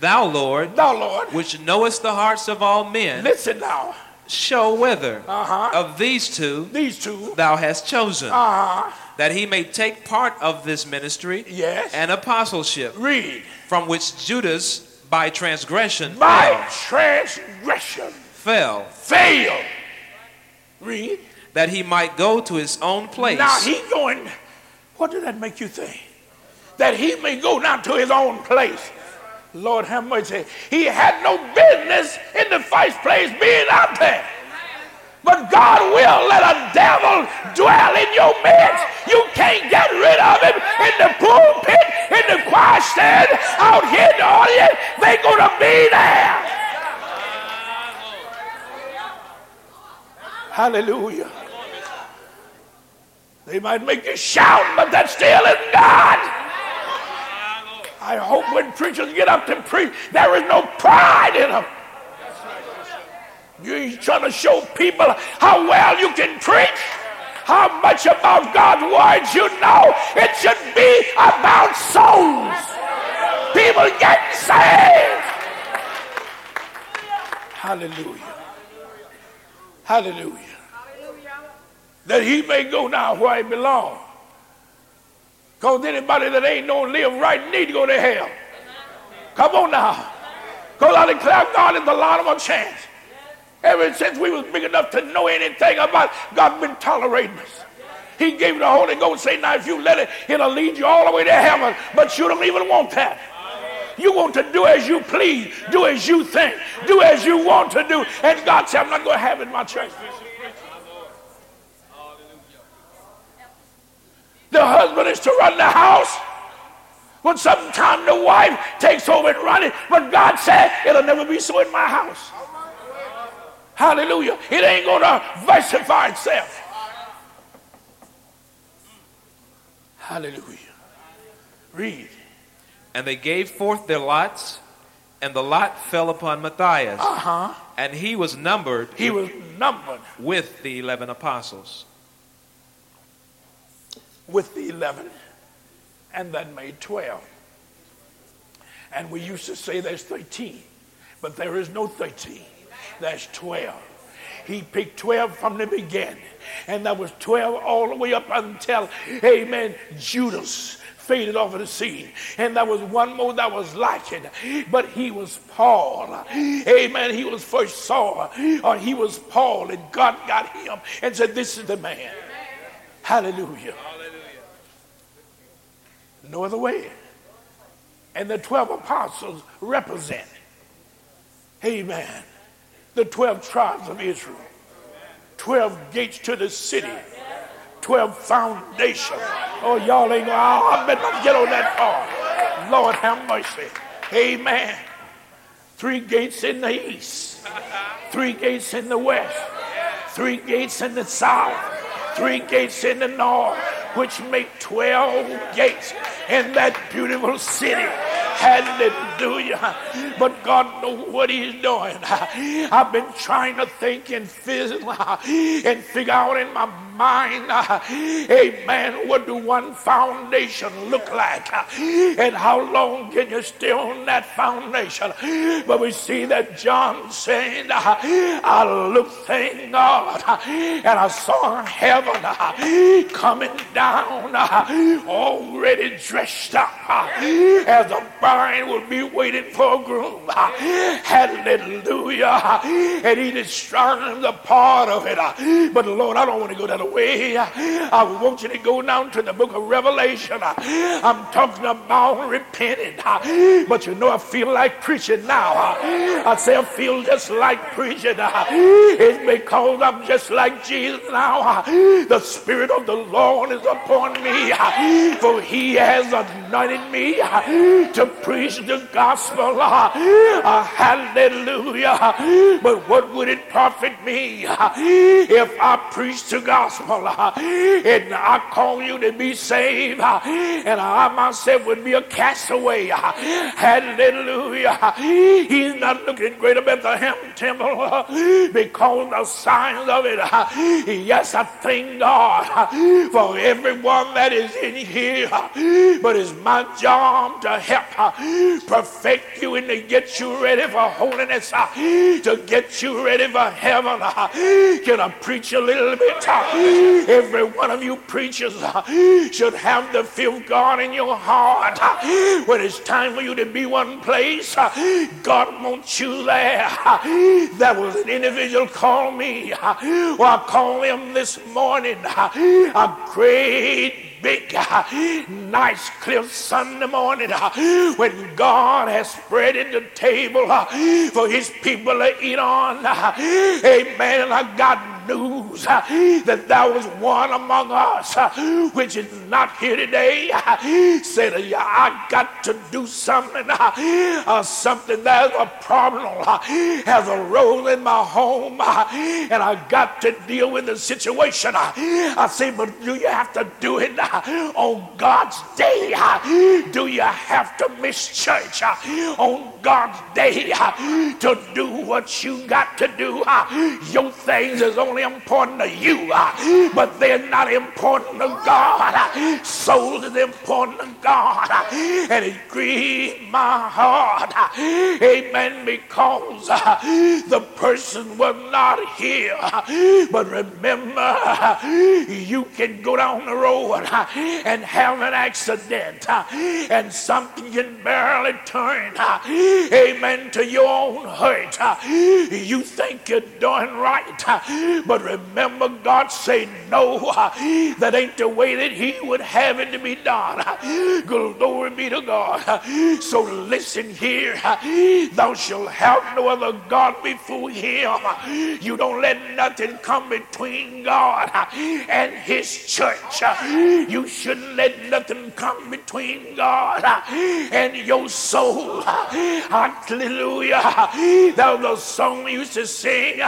Thou, Lord, Now, Lord, which knowest the hearts of all men, listen now. show whether Uh-huh. of these two These two. thou hast chosen, Uh-huh. that he may take part of this ministry Yes. and apostleship, Read. from which Judas by transgression My transgression fell, failed. Read. that he might go to his own place. Now he going, what did that make you think? That he may go now to his own place. Lord have mercy. He had no business in the first place being out there. But God will let a devil dwell in your midst. You can't get rid of him in the pulpit, in the choir stand, out here in the audience. They're going to be there. Hallelujah. They might make you shout, but that still isn't God. I hope when preachers get up to preach, there is no pride in them. You ain't trying to show people how well you can preach, how much about God's words you know. It should be about souls. People getting saved. Hallelujah. Hallelujah. That he may go now where he belongs. Because anybody that ain't no live right need to go to hell. Come on now. Because I declare God is the Lord of a chance. Ever since we was big enough to know anything about God been tolerating us. He gave the Holy Ghost, say, now if you let it, it'll lead you all the way to heaven. But you don't even want that. You want to do as you please, do as you think, do as you want to do. And God said, I'm not going to have it in my church. The husband is to run the house. But sometimes the wife takes over and runs it, but God said it'll never be so in my house. Hallelujah. It ain't going to versify itself. Hallelujah. Read. And they gave forth their lots, and the lot fell upon Matthias, Uh huh. and he was numbered He was numbered with the eleven apostles. with the 11 and that made 12. And we used to say there's 13, but there is no 13. There's 12. He picked 12 from the beginning, and that was 12 all the way up until, amen, Judas faded off of the scene. And there was one more that was like it, but he was Paul. Amen. He was first Saul, uh, or he was Paul, and God got him and said, This is the man. Hallelujah. No other way. And the 12 apostles represent, amen, the 12 tribes of Israel, 12 gates to the city, 12 foundations. Oh, y'all ain't I better not get on that far. Lord have mercy. Amen. Three gates in the east, three gates in the west, three gates in the south, three gates in the north, which make 12 gates in that beautiful city. Hallelujah. But God knows what He's doing. I've been trying to think and physical and figure out in my mind, amen, what do one foundation look like? And how long can you stay on that foundation? But we see that John saying, I looked, thank God, and I saw heaven coming down already dressed up as a bride will be waiting for a groom. Hallelujah. And he describes the part of it. But Lord, I don't want to go that way. I want you to go down to the book of Revelation. I'm talking about repenting. But you know, I feel like preaching now. I say I feel just like preaching. It's because I'm just like Jesus now. The Spirit of the Lord is upon me. For he has anointed me to preach the gospel. Hallelujah. But what would it profit me if I preach the gospel and I call you to be saved and I myself would be a castaway? Hallelujah. He's not looking great at Bethlehem temple because of the signs of it. Yes, I thank God for everyone that is in here. But it's my job to help perfect you in to get you ready for holiness, uh, to get you ready for heaven. Uh. Can I preach a little bit? Uh? Every one of you preachers should have the fear of God in your heart. When it's time for you to be one place, God wants you there. That was an individual called me. Well, I called him this morning. A great big, uh, nice, clear Sunday morning uh, when God has spread the table uh, for his people to eat on. Amen. I got news that there was one among us which is not here today. Said, I got to do something. Uh, something that's a problem has arose in my home, and I got to deal with the situation. I say, but do you have to do it on God's day? Do you have to miss church on God's day to do what you got to do? Your things is only important to you, but they're not important to God. Soul is important to God, and it grieved my heart. Amen. Because the person was not here. But remember, you can go down the road Uh, and have an accident, uh, and something can barely turn. Uh, amen. To your own hurt. You think you're doing right, but remember, God say no. That ain't the way that He would have it to be done. Glory be to God. So listen here. Thou shalt have no other God before Him. You don't let nothing come between God and His church. You shouldn't let nothing come between God and your soul. Hallelujah. That was a song we used to sing.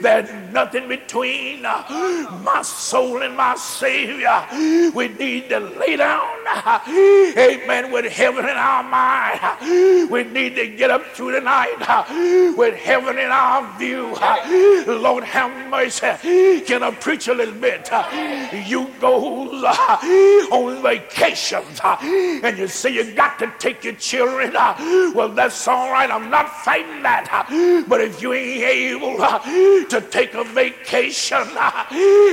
There's nothing between my soul and my Savior. We need to lay down, amen, with heaven in our mind. We need to get up through the night with heaven in our view. Lord, have mercy. Can I preach a little bit? You goes on vacations and you say you got to take your children. Well, that's all right. I'm not fighting that. But if you ain't able uh, to take a vacation, uh,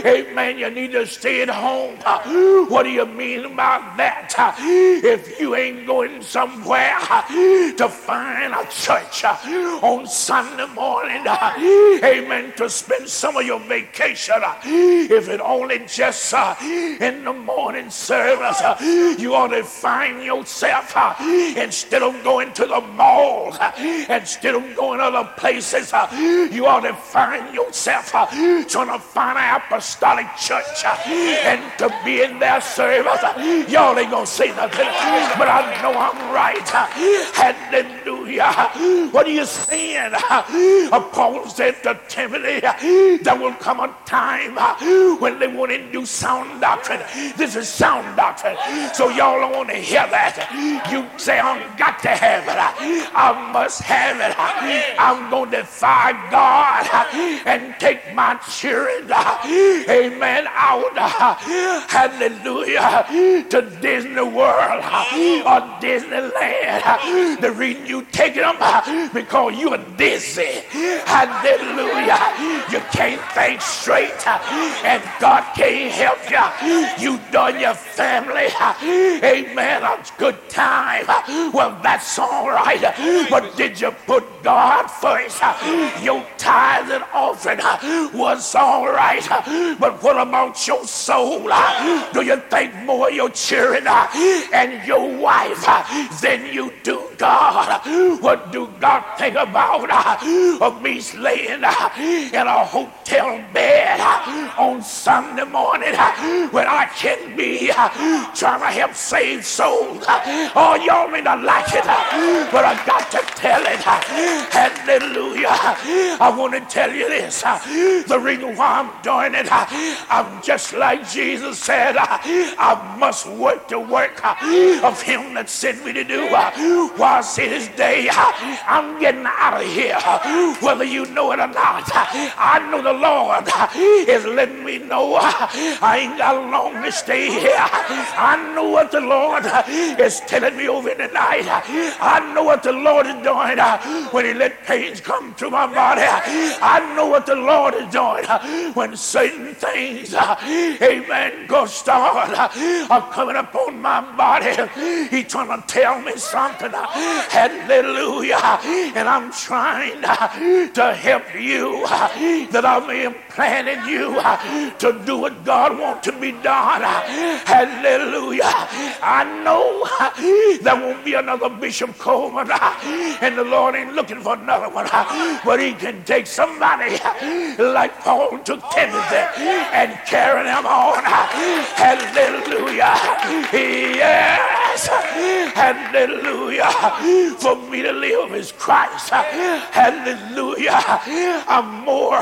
Amen. You need to stay at home. Uh, what do you mean about that? If you ain't going somewhere to find a church on Sunday morning, amen, to spend some of your vacation, if it only just in the morning service, you ought to find yourself instead of going to the mall, instead of going other places, you ought to find yourself trying to find an apostolic church uh, and to be in their service. Y'all ain't gonna say nothing, but I know I'm right. Hallelujah. What are you saying? Uh, Paul said to Timothy, there will come a time uh, when they won't do sound doctrine. This is sound doctrine. So y'all don't want to hear that. You say, I've got to have it. I must have it. I'm going to defy God and take my children amen, out, hallelujah, to Disney World or Disneyland. The reason you taking them because you are dizzy. Hallelujah. You can't think straight and God can't help you. You done your family. Amen. A good time. Well, that's all right. But did you put God first? Your tithe and offering was all right. But what about your soul? Do you think more of your children and your wife than you do God? What do God think about of me laying in a hotel bed on Sunday morning when I can be trying to help save souls? Oh, y'all may not like it, but I got to tell it. Hallelujah. I want to tell you this. The reason why I'm doing it, I'm just like Jesus said, I must work the work of him that sent me to do. While I see this day, I'm getting out of here, whether you know it or not. I know the Lord is letting me know I ain't got long to stay here. I know what the Lord is telling me over the night. I know what the Lord is doing when He let pains come to my body. I know what the Lord is doing when certain things, amen, go start are coming upon my body. He's trying to tell me something. Hallelujah. And I'm trying to help you that I may implant in you to do what God wants to be done. Hallelujah. I know there won't be another Bishop Coleman, uh, and the Lord ain't looking for another one, uh, but He can take somebody like Paul took Timothy and carry them on. Hallelujah. Yes. Hallelujah. For me to live is Christ. Hallelujah. I'm more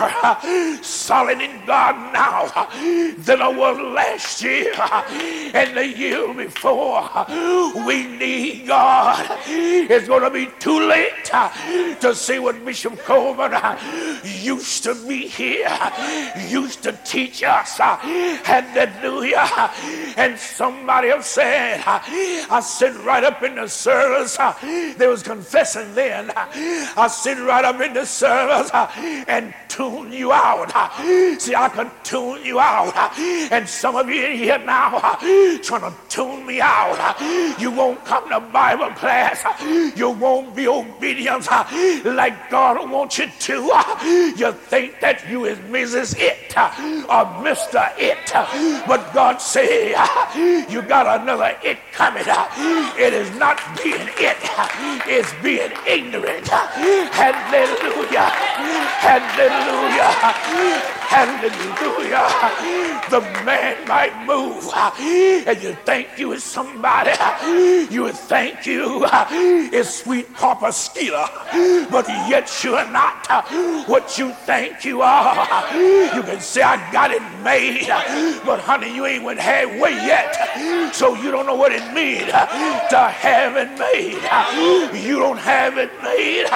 solid in God now than I was last year and the year before. We need God. It's going to be too late uh, to see what Bishop Coleman uh, used to be here, used to teach us. Uh, hallelujah. And somebody else said, I sit right up in the service. They was confessing then. I sit right up in the service and tune you out. See, I can tune you out. And some of you in here now trying to tune me out. You won't come to Bible class. You won't be obedient like God wants you to. You think that you is Mrs. It or Mr. It. But God say you got another it coming. It is not being it. It's being ignorant. Hallelujah. Hallelujah. Hallelujah. The man might move and you think you is somebody. You would think you uh, is sweet Papa Skeeter, but yet you're not uh, what you think you are. You can say, I got it made, but honey, you ain't went halfway yet. So you don't know what it means uh, to have it made. You don't have it made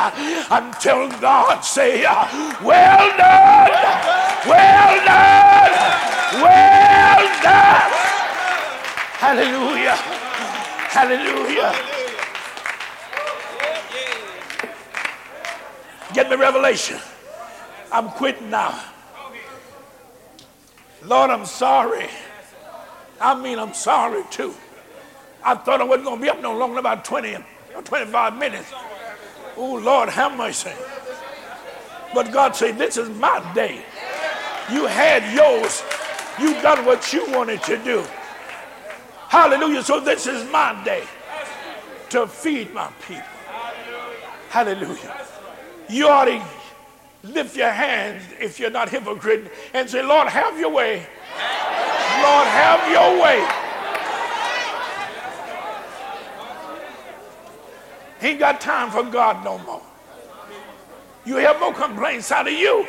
until God say, well done. Well done. Well done. Hallelujah. Hallelujah. Get me revelation. I'm quitting now. Lord, I'm sorry. I mean, I'm sorry too. I thought I wasn't going to be up no longer, about 20 or 25 minutes. Oh, Lord, have mercy. But God said, This is my day. You had yours. You done what you wanted to do. Hallelujah. So this is my day to feed my people. Hallelujah. You ought to lift your hands if you're not hypocrite and say, Lord, have your way. Lord, have your way. Ain't got time for God no more. You have more complaints out of you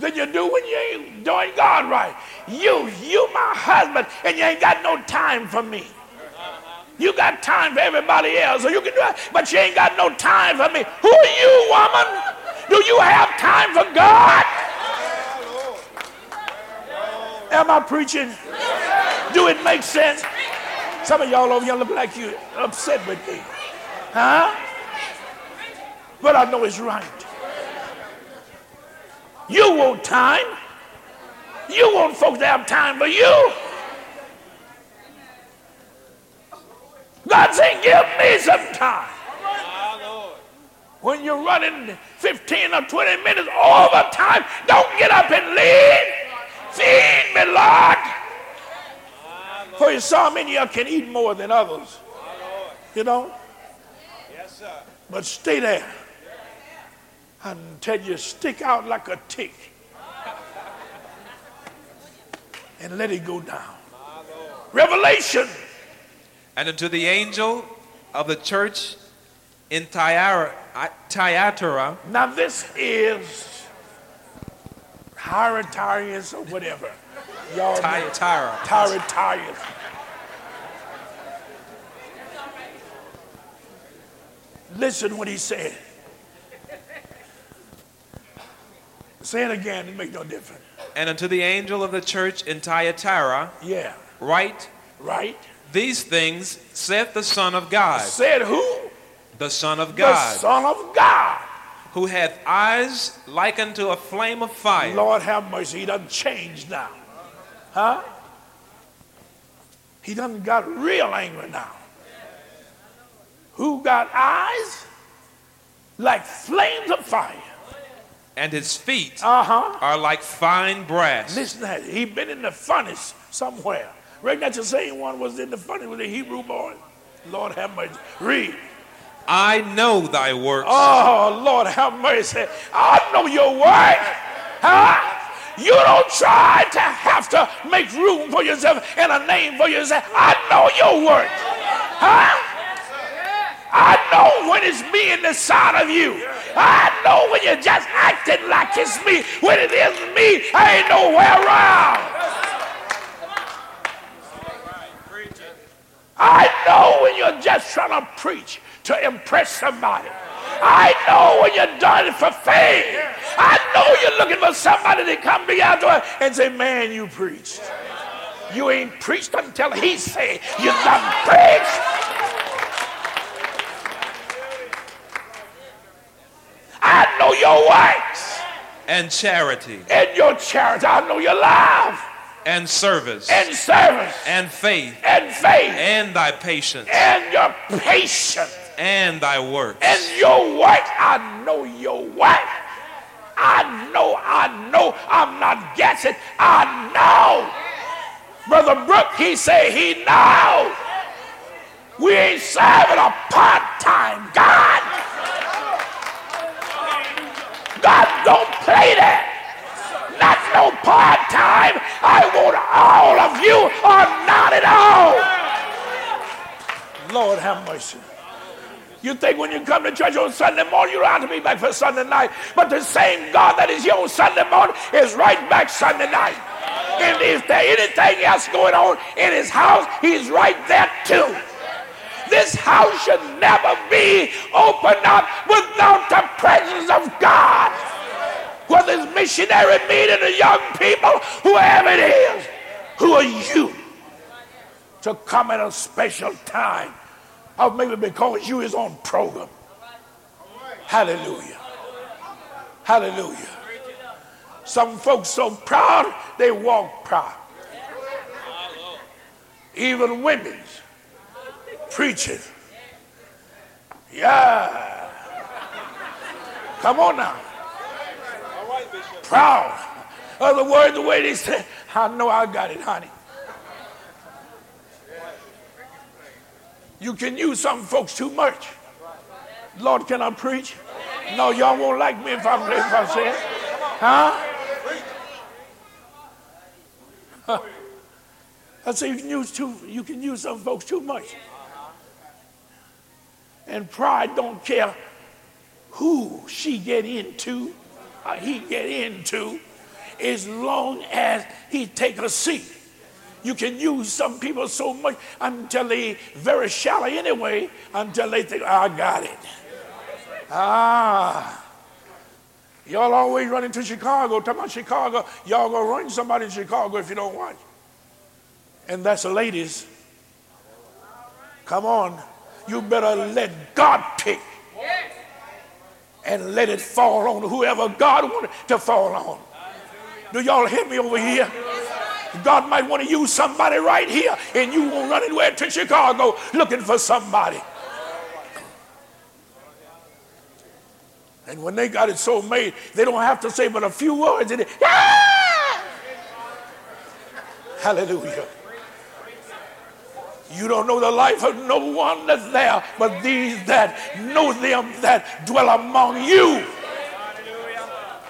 than you do when you ain't doing God right. You, you my husband, and you ain't got no time for me. You got time for everybody else, so you can do it, but you ain't got no time for me. Who are you, woman? Do you have time for God? Am I preaching? Do it make sense? Some of y'all over here look like you upset with me. Huh? but I know it's right. You want time. You want folks to have time for you. God said, give me some time. When you're running 15 or 20 minutes over time, don't get up and leave. Feed me, Lord. For some in you can eat more than others. You know? Yes, sir. But stay there until you stick out like a tick and let it go down. Revelation. And unto the angel of the church in Thyatira. Now this is Hierotyrius or whatever. Y'all Thyatira. Thyatira. Listen what he said. Say it again, it make no difference. And unto the angel of the church in Thyatira, yeah, write, right. These things saith the Son of God. Said who? The Son of God. The Son of God. Who hath eyes like unto a flame of fire. Lord have mercy, he doesn't change now. Huh? He doesn't got real angry now. Who got eyes like flames of fire? And his feet uh-huh. are like fine brass. Listen to that. He been in the furnace somewhere. Right now, the same one was in the furnace with the Hebrew boy. Lord have mercy. Read. I know thy works. Oh, Lord have mercy. I know your work. Huh? You don't try to have to make room for yourself and a name for yourself. I know your work. Huh? I know when it's me in the side of you. I know when you're just acting like it's me. When it isn't me, I ain't nowhere around. I know when you're just trying to preach to impress somebody. I know when you're done for fame. I know you're looking for somebody to come to you and say, man, you preached. You ain't preached until he say you done preached. I know your works. And charity. And your charity. I know your love and service and service and faith and faith and thy patience and your patience and thy work and your work. I know your work. I know, I know. I'm not guessing. I know. Brother Brooke, he say he know. We ain't serving a part-time God. God don't play that not no part time. I want all of you or not at all. Lord have mercy. You think when you come to church on Sunday morning, you don't have to be back for Sunday night. But the same God that is here on Sunday morning is right back Sunday night. And if there anything else going on in his house, he's right there too. This house should never be opened up without the presence of God whether it's missionary meeting or young people, whoever it is, who are you to come at a special time? Or maybe because you is on program. Hallelujah. Hallelujah. Some folks so proud, they walk proud. Even women preaching. Yeah. Come on now proud Other words, the way they say, I know I got it, honey. You can use some folks too much. Lord, can I preach? No, y'all won't like me if I, if I say it. Huh? I say you can use too, you can use some folks too much. And pride don't care who she get into he get into as long as he take a seat. You can use some people so much until they very shallow anyway, until they think, I got it. Ah. Y'all always run into Chicago. Talk about Chicago. Y'all gonna run somebody in Chicago if you don't watch. And that's the ladies. Come on. You better let God pick. and let it fall on whoever God wanted to fall on. Do y'all hear me over here? God might want to use somebody right here, and you won't run anywhere to Chicago looking for somebody. And when they got it so made, they don't have to say but a few words. It, ah! Hallelujah. You don't know the life of no one that's there, but these that know them that dwell among you. Hallelujah.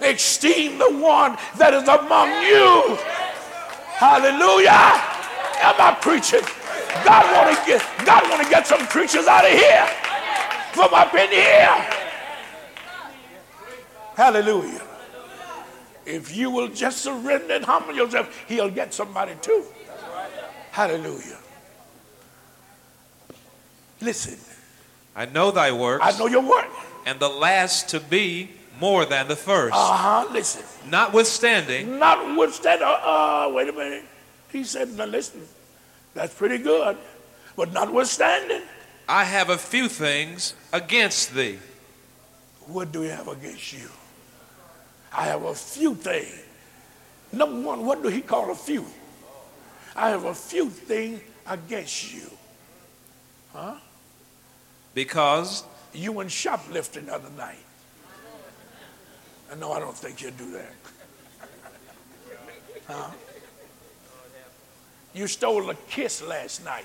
Esteem the one that is among you. Hallelujah. Am I preaching? God want to get God want to get some preachers out of here from up in here. Hallelujah. If you will just surrender and humble yourself, he'll get somebody too. Hallelujah. Listen. I know thy works. I know your work. And the last to be more than the first. Uh huh. Listen. Notwithstanding. Notwithstanding. Uh, uh, wait a minute. He said, now listen, that's pretty good. But notwithstanding. I have a few things against thee. What do we have against you? I have a few things. Number one, what do he call a few? I have a few things against you. Huh? Because you went shoplifting the other night. No, I don't think you'll do that. Huh? You stole a kiss last night.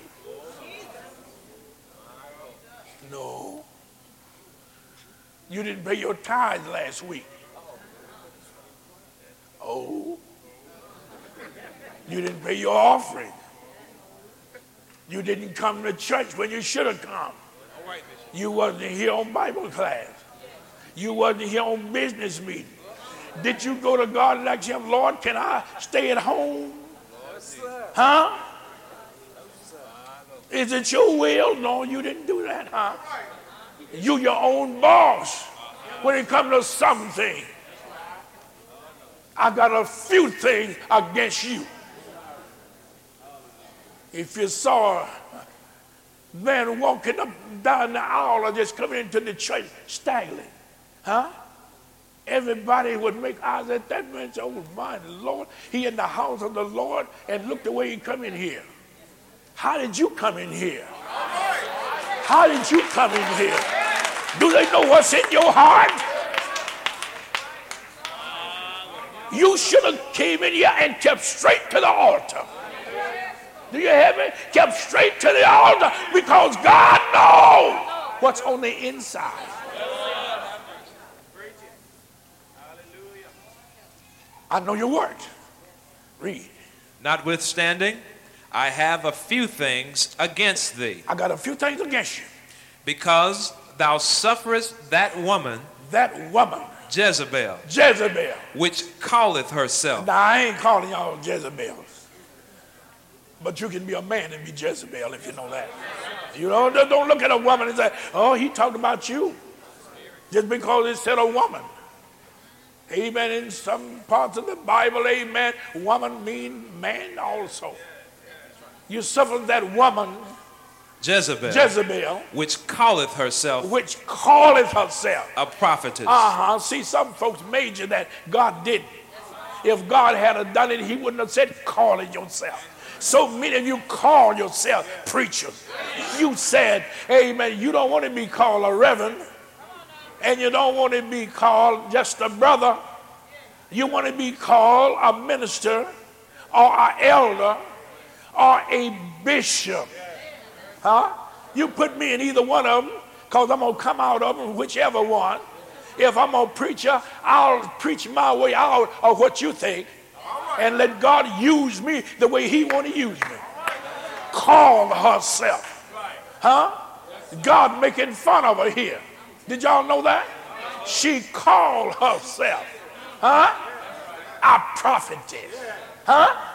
No. You didn't pay your tithe last week. Oh. You didn't pay your offering. You didn't come to church when you should have come. You wasn't here on Bible class. You wasn't here on business meeting. Did you go to God and ask him, Lord, can I stay at home? Huh? Is it your will? No, you didn't do that, huh? You your own boss when it comes to something. I got a few things against you. If you saw a man walking up down the aisle or just coming into the church staggering, huh? Everybody would make eyes at that man say, Oh my Lord, he in the house of the Lord, and look the way he come in here. How did you come in here? How did you come in here? Do they know what's in your heart? You should have came in here and kept straight to the altar. Do you hear me? Kept straight to the altar because God knows what's on the inside. I know your word. Read. Notwithstanding, I have a few things against thee. I got a few things against you. Because thou sufferest that woman. That woman Jezebel. Jezebel. Which calleth herself. Now, I ain't calling y'all Jezebels. But you can be a man and be Jezebel if you know that. You know, don't look at a woman and say, oh, he talked about you. Just because it said a woman. Amen. In some parts of the Bible, amen, woman mean man also. You suffer that woman Jezebel, Jezebel, which calleth herself, which calleth herself a prophetess. Uh huh. See, some folks major that God didn't. If God had done it, He wouldn't have said, "Call it yourself." So many of you call yourself preachers. You said, "Amen." You don't want to be called a reverend, and you don't want to be called just a brother. You want to be called a minister, or an elder, or a bishop. Huh? You put me in either one of them because I'm going to come out of them, whichever one. If I'm a preacher, I'll preach my way out of what you think and let God use me the way He want to use me. Call herself. Huh? God making fun of her here. Did y'all know that? She called herself. Huh? A prophetess. Huh?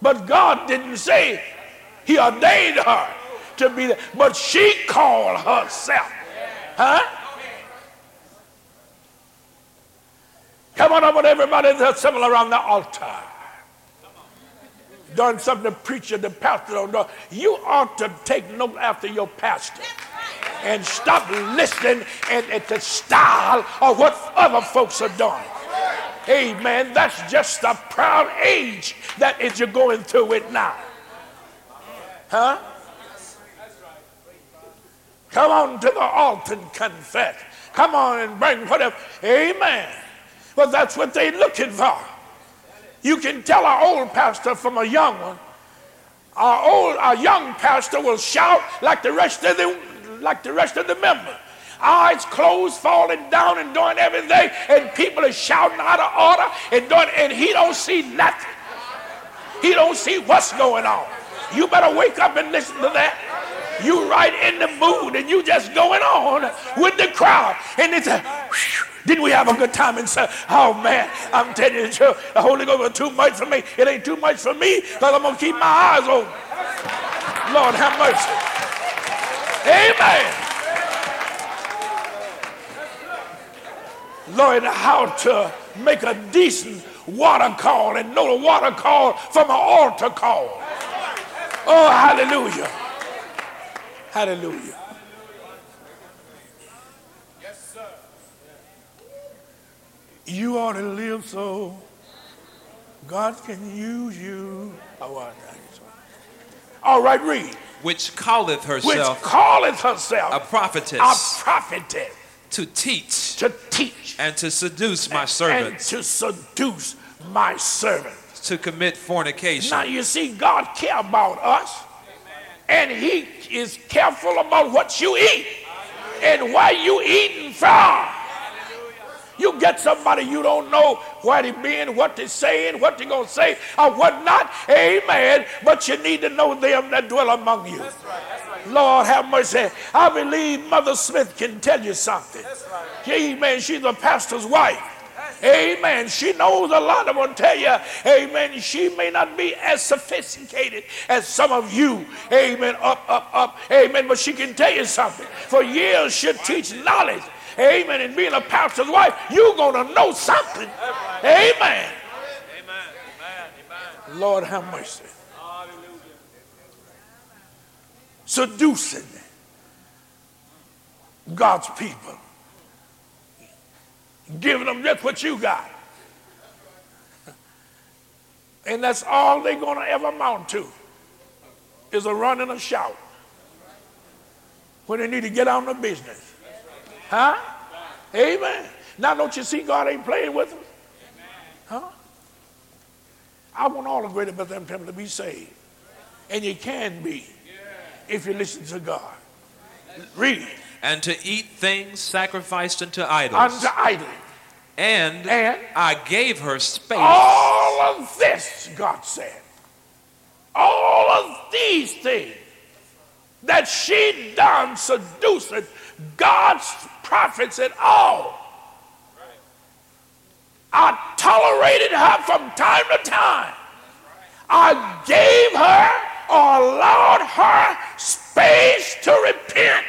But God didn't say he ordained her to be there, but she called herself. Huh? Come on over, everybody that's similar around the altar. Done something the preacher, the pastor don't know. You ought to take note after your pastor. and stop listening and, and to style of what other folks are doing. Amen. That's just a proud age that is you're going through it now. Huh? Come on to the altar and confess. Come on and bring whatever. Amen. Well, that's what they're looking for. You can tell an old pastor from a young one. Our old, our young pastor will shout like the rest of the, like the rest of the members. Eyes closed, falling down and doing everything, and people are shouting out of order and doing, and he don't see nothing. He don't see what's going on. You better wake up and listen to that. You right in the mood and you just going on with the crowd. And it's a, didn't we have a good time and say, oh man, I'm telling you the Holy Ghost was too much for me. It ain't too much for me because I'm going to keep my eyes open. Lord have mercy. Amen. Lord, how to make a decent water call and know the water call from an altar call. Oh, hallelujah. Hallelujah. Yes, sir. You ought to live so God can use you. Oh, All right, read. Which calleth herself. Which calleth herself. A prophetess. A prophetess. To teach. To teach. And to seduce my servants. And to seduce my servants. To commit fornication. Now you see, God care about us and he is careful about what you eat and why you eating from. You get somebody you don't know what he been, what they saying, what they gonna say, or what not. Amen. But you need to know them that dwell among you. That's right, that's right. Lord have mercy. I believe Mother Smith can tell you something. Right. Amen. She's a pastor's wife. Amen. She knows a lot. I'm going to tell you, amen. She may not be as sophisticated as some of you. Amen. Up, up, up. Amen. But she can tell you something. For years, she'll teach knowledge. Amen. And being a pastor's wife, you're going to know something. Amen. Amen. Lord have mercy. Seducing God's people giving them just what you got. And that's all they're going to ever amount to is a run and a shout when they need to get on the business. Huh? Amen. Now, don't you see God ain't playing with them? Huh? I want all the greater Bethlehem Temple to be saved. And you can be if you listen to God. Read and to eat things sacrificed unto idols. Unto idols. And, and I gave her space. All of this, God said. All of these things that she done seducing God's prophets at all. I tolerated her from time to time. I gave her or allowed her space to repent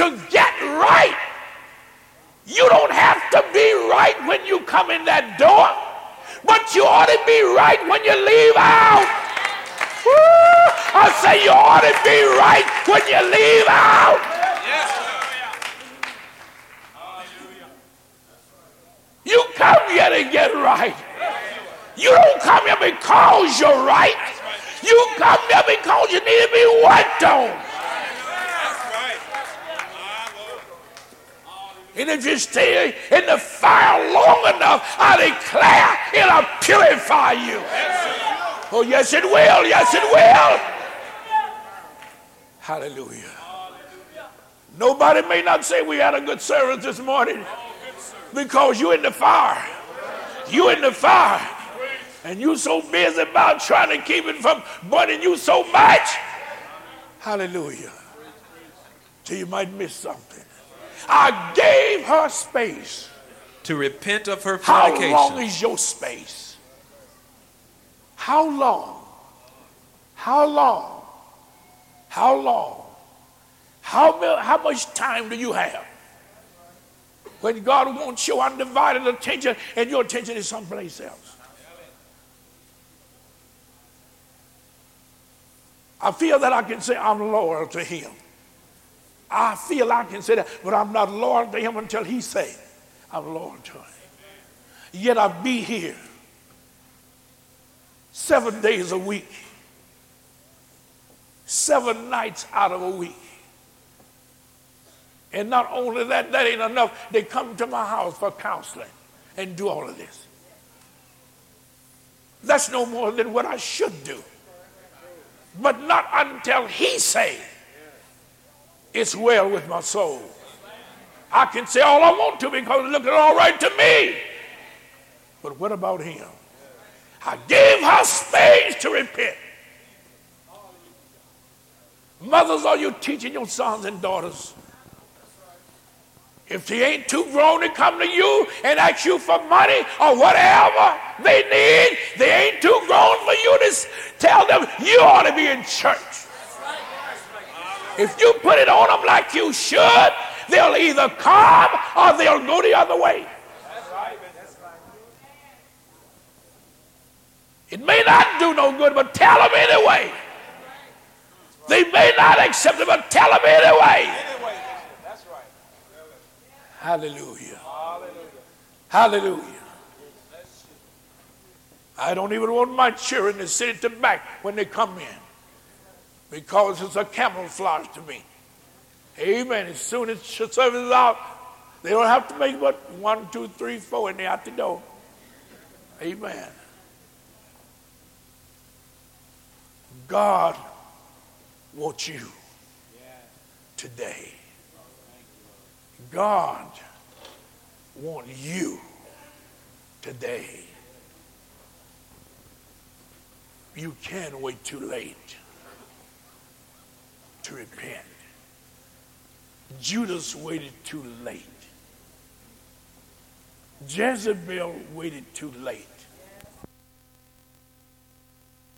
to get right. You don't have to be right when you come in that door, but you ought to be right when you leave out. Woo! I say you ought to be right when you leave out. You come here to get right. You don't come here because you're right. You come here because you need to be worked on. And if you stay in the fire long enough, I declare it'll purify you. Oh, yes, it will. Yes, it will. Hallelujah. Nobody may not say we had a good service this morning because you're in the fire. You're in the fire. And you're so busy about trying to keep it from burning you so much. Hallelujah. Till you might miss something. I gave her space. To repent of her fornication. How long is your space? How long? How long? How long? How, how much time do you have? When God wants your undivided attention and your attention is someplace else. I feel that I can say I'm loyal to Him. I feel I can say that, but I'm not loyal to him until he say I'm loyal to him. Yet I be here seven days a week, seven nights out of a week. And not only that, that ain't enough. They come to my house for counseling and do all of this. That's no more than what I should do. But not until he say it's well with my soul. I can say all I want to because it looks all right to me. But what about him? I gave her space to repent. Mothers, are you teaching your sons and daughters? If they ain't too grown to come to you and ask you for money or whatever they need, they ain't too grown for you to tell them you ought to be in church. If you put it on them like you should, they'll either come or they'll go the other way. It may not do no good, but tell them anyway. They may not accept it, but tell them anyway. Anyway, that's right. Hallelujah. Hallelujah. Hallelujah. I don't even want my children to sit at the back when they come in because it's a camouflage to me. Amen. As soon as the service is out, they don't have to make but one, two, three, four, and they're out the door. Amen. God wants you today. God wants you today. You can't wait too late to repent. Judas waited too late. Jezebel waited too late.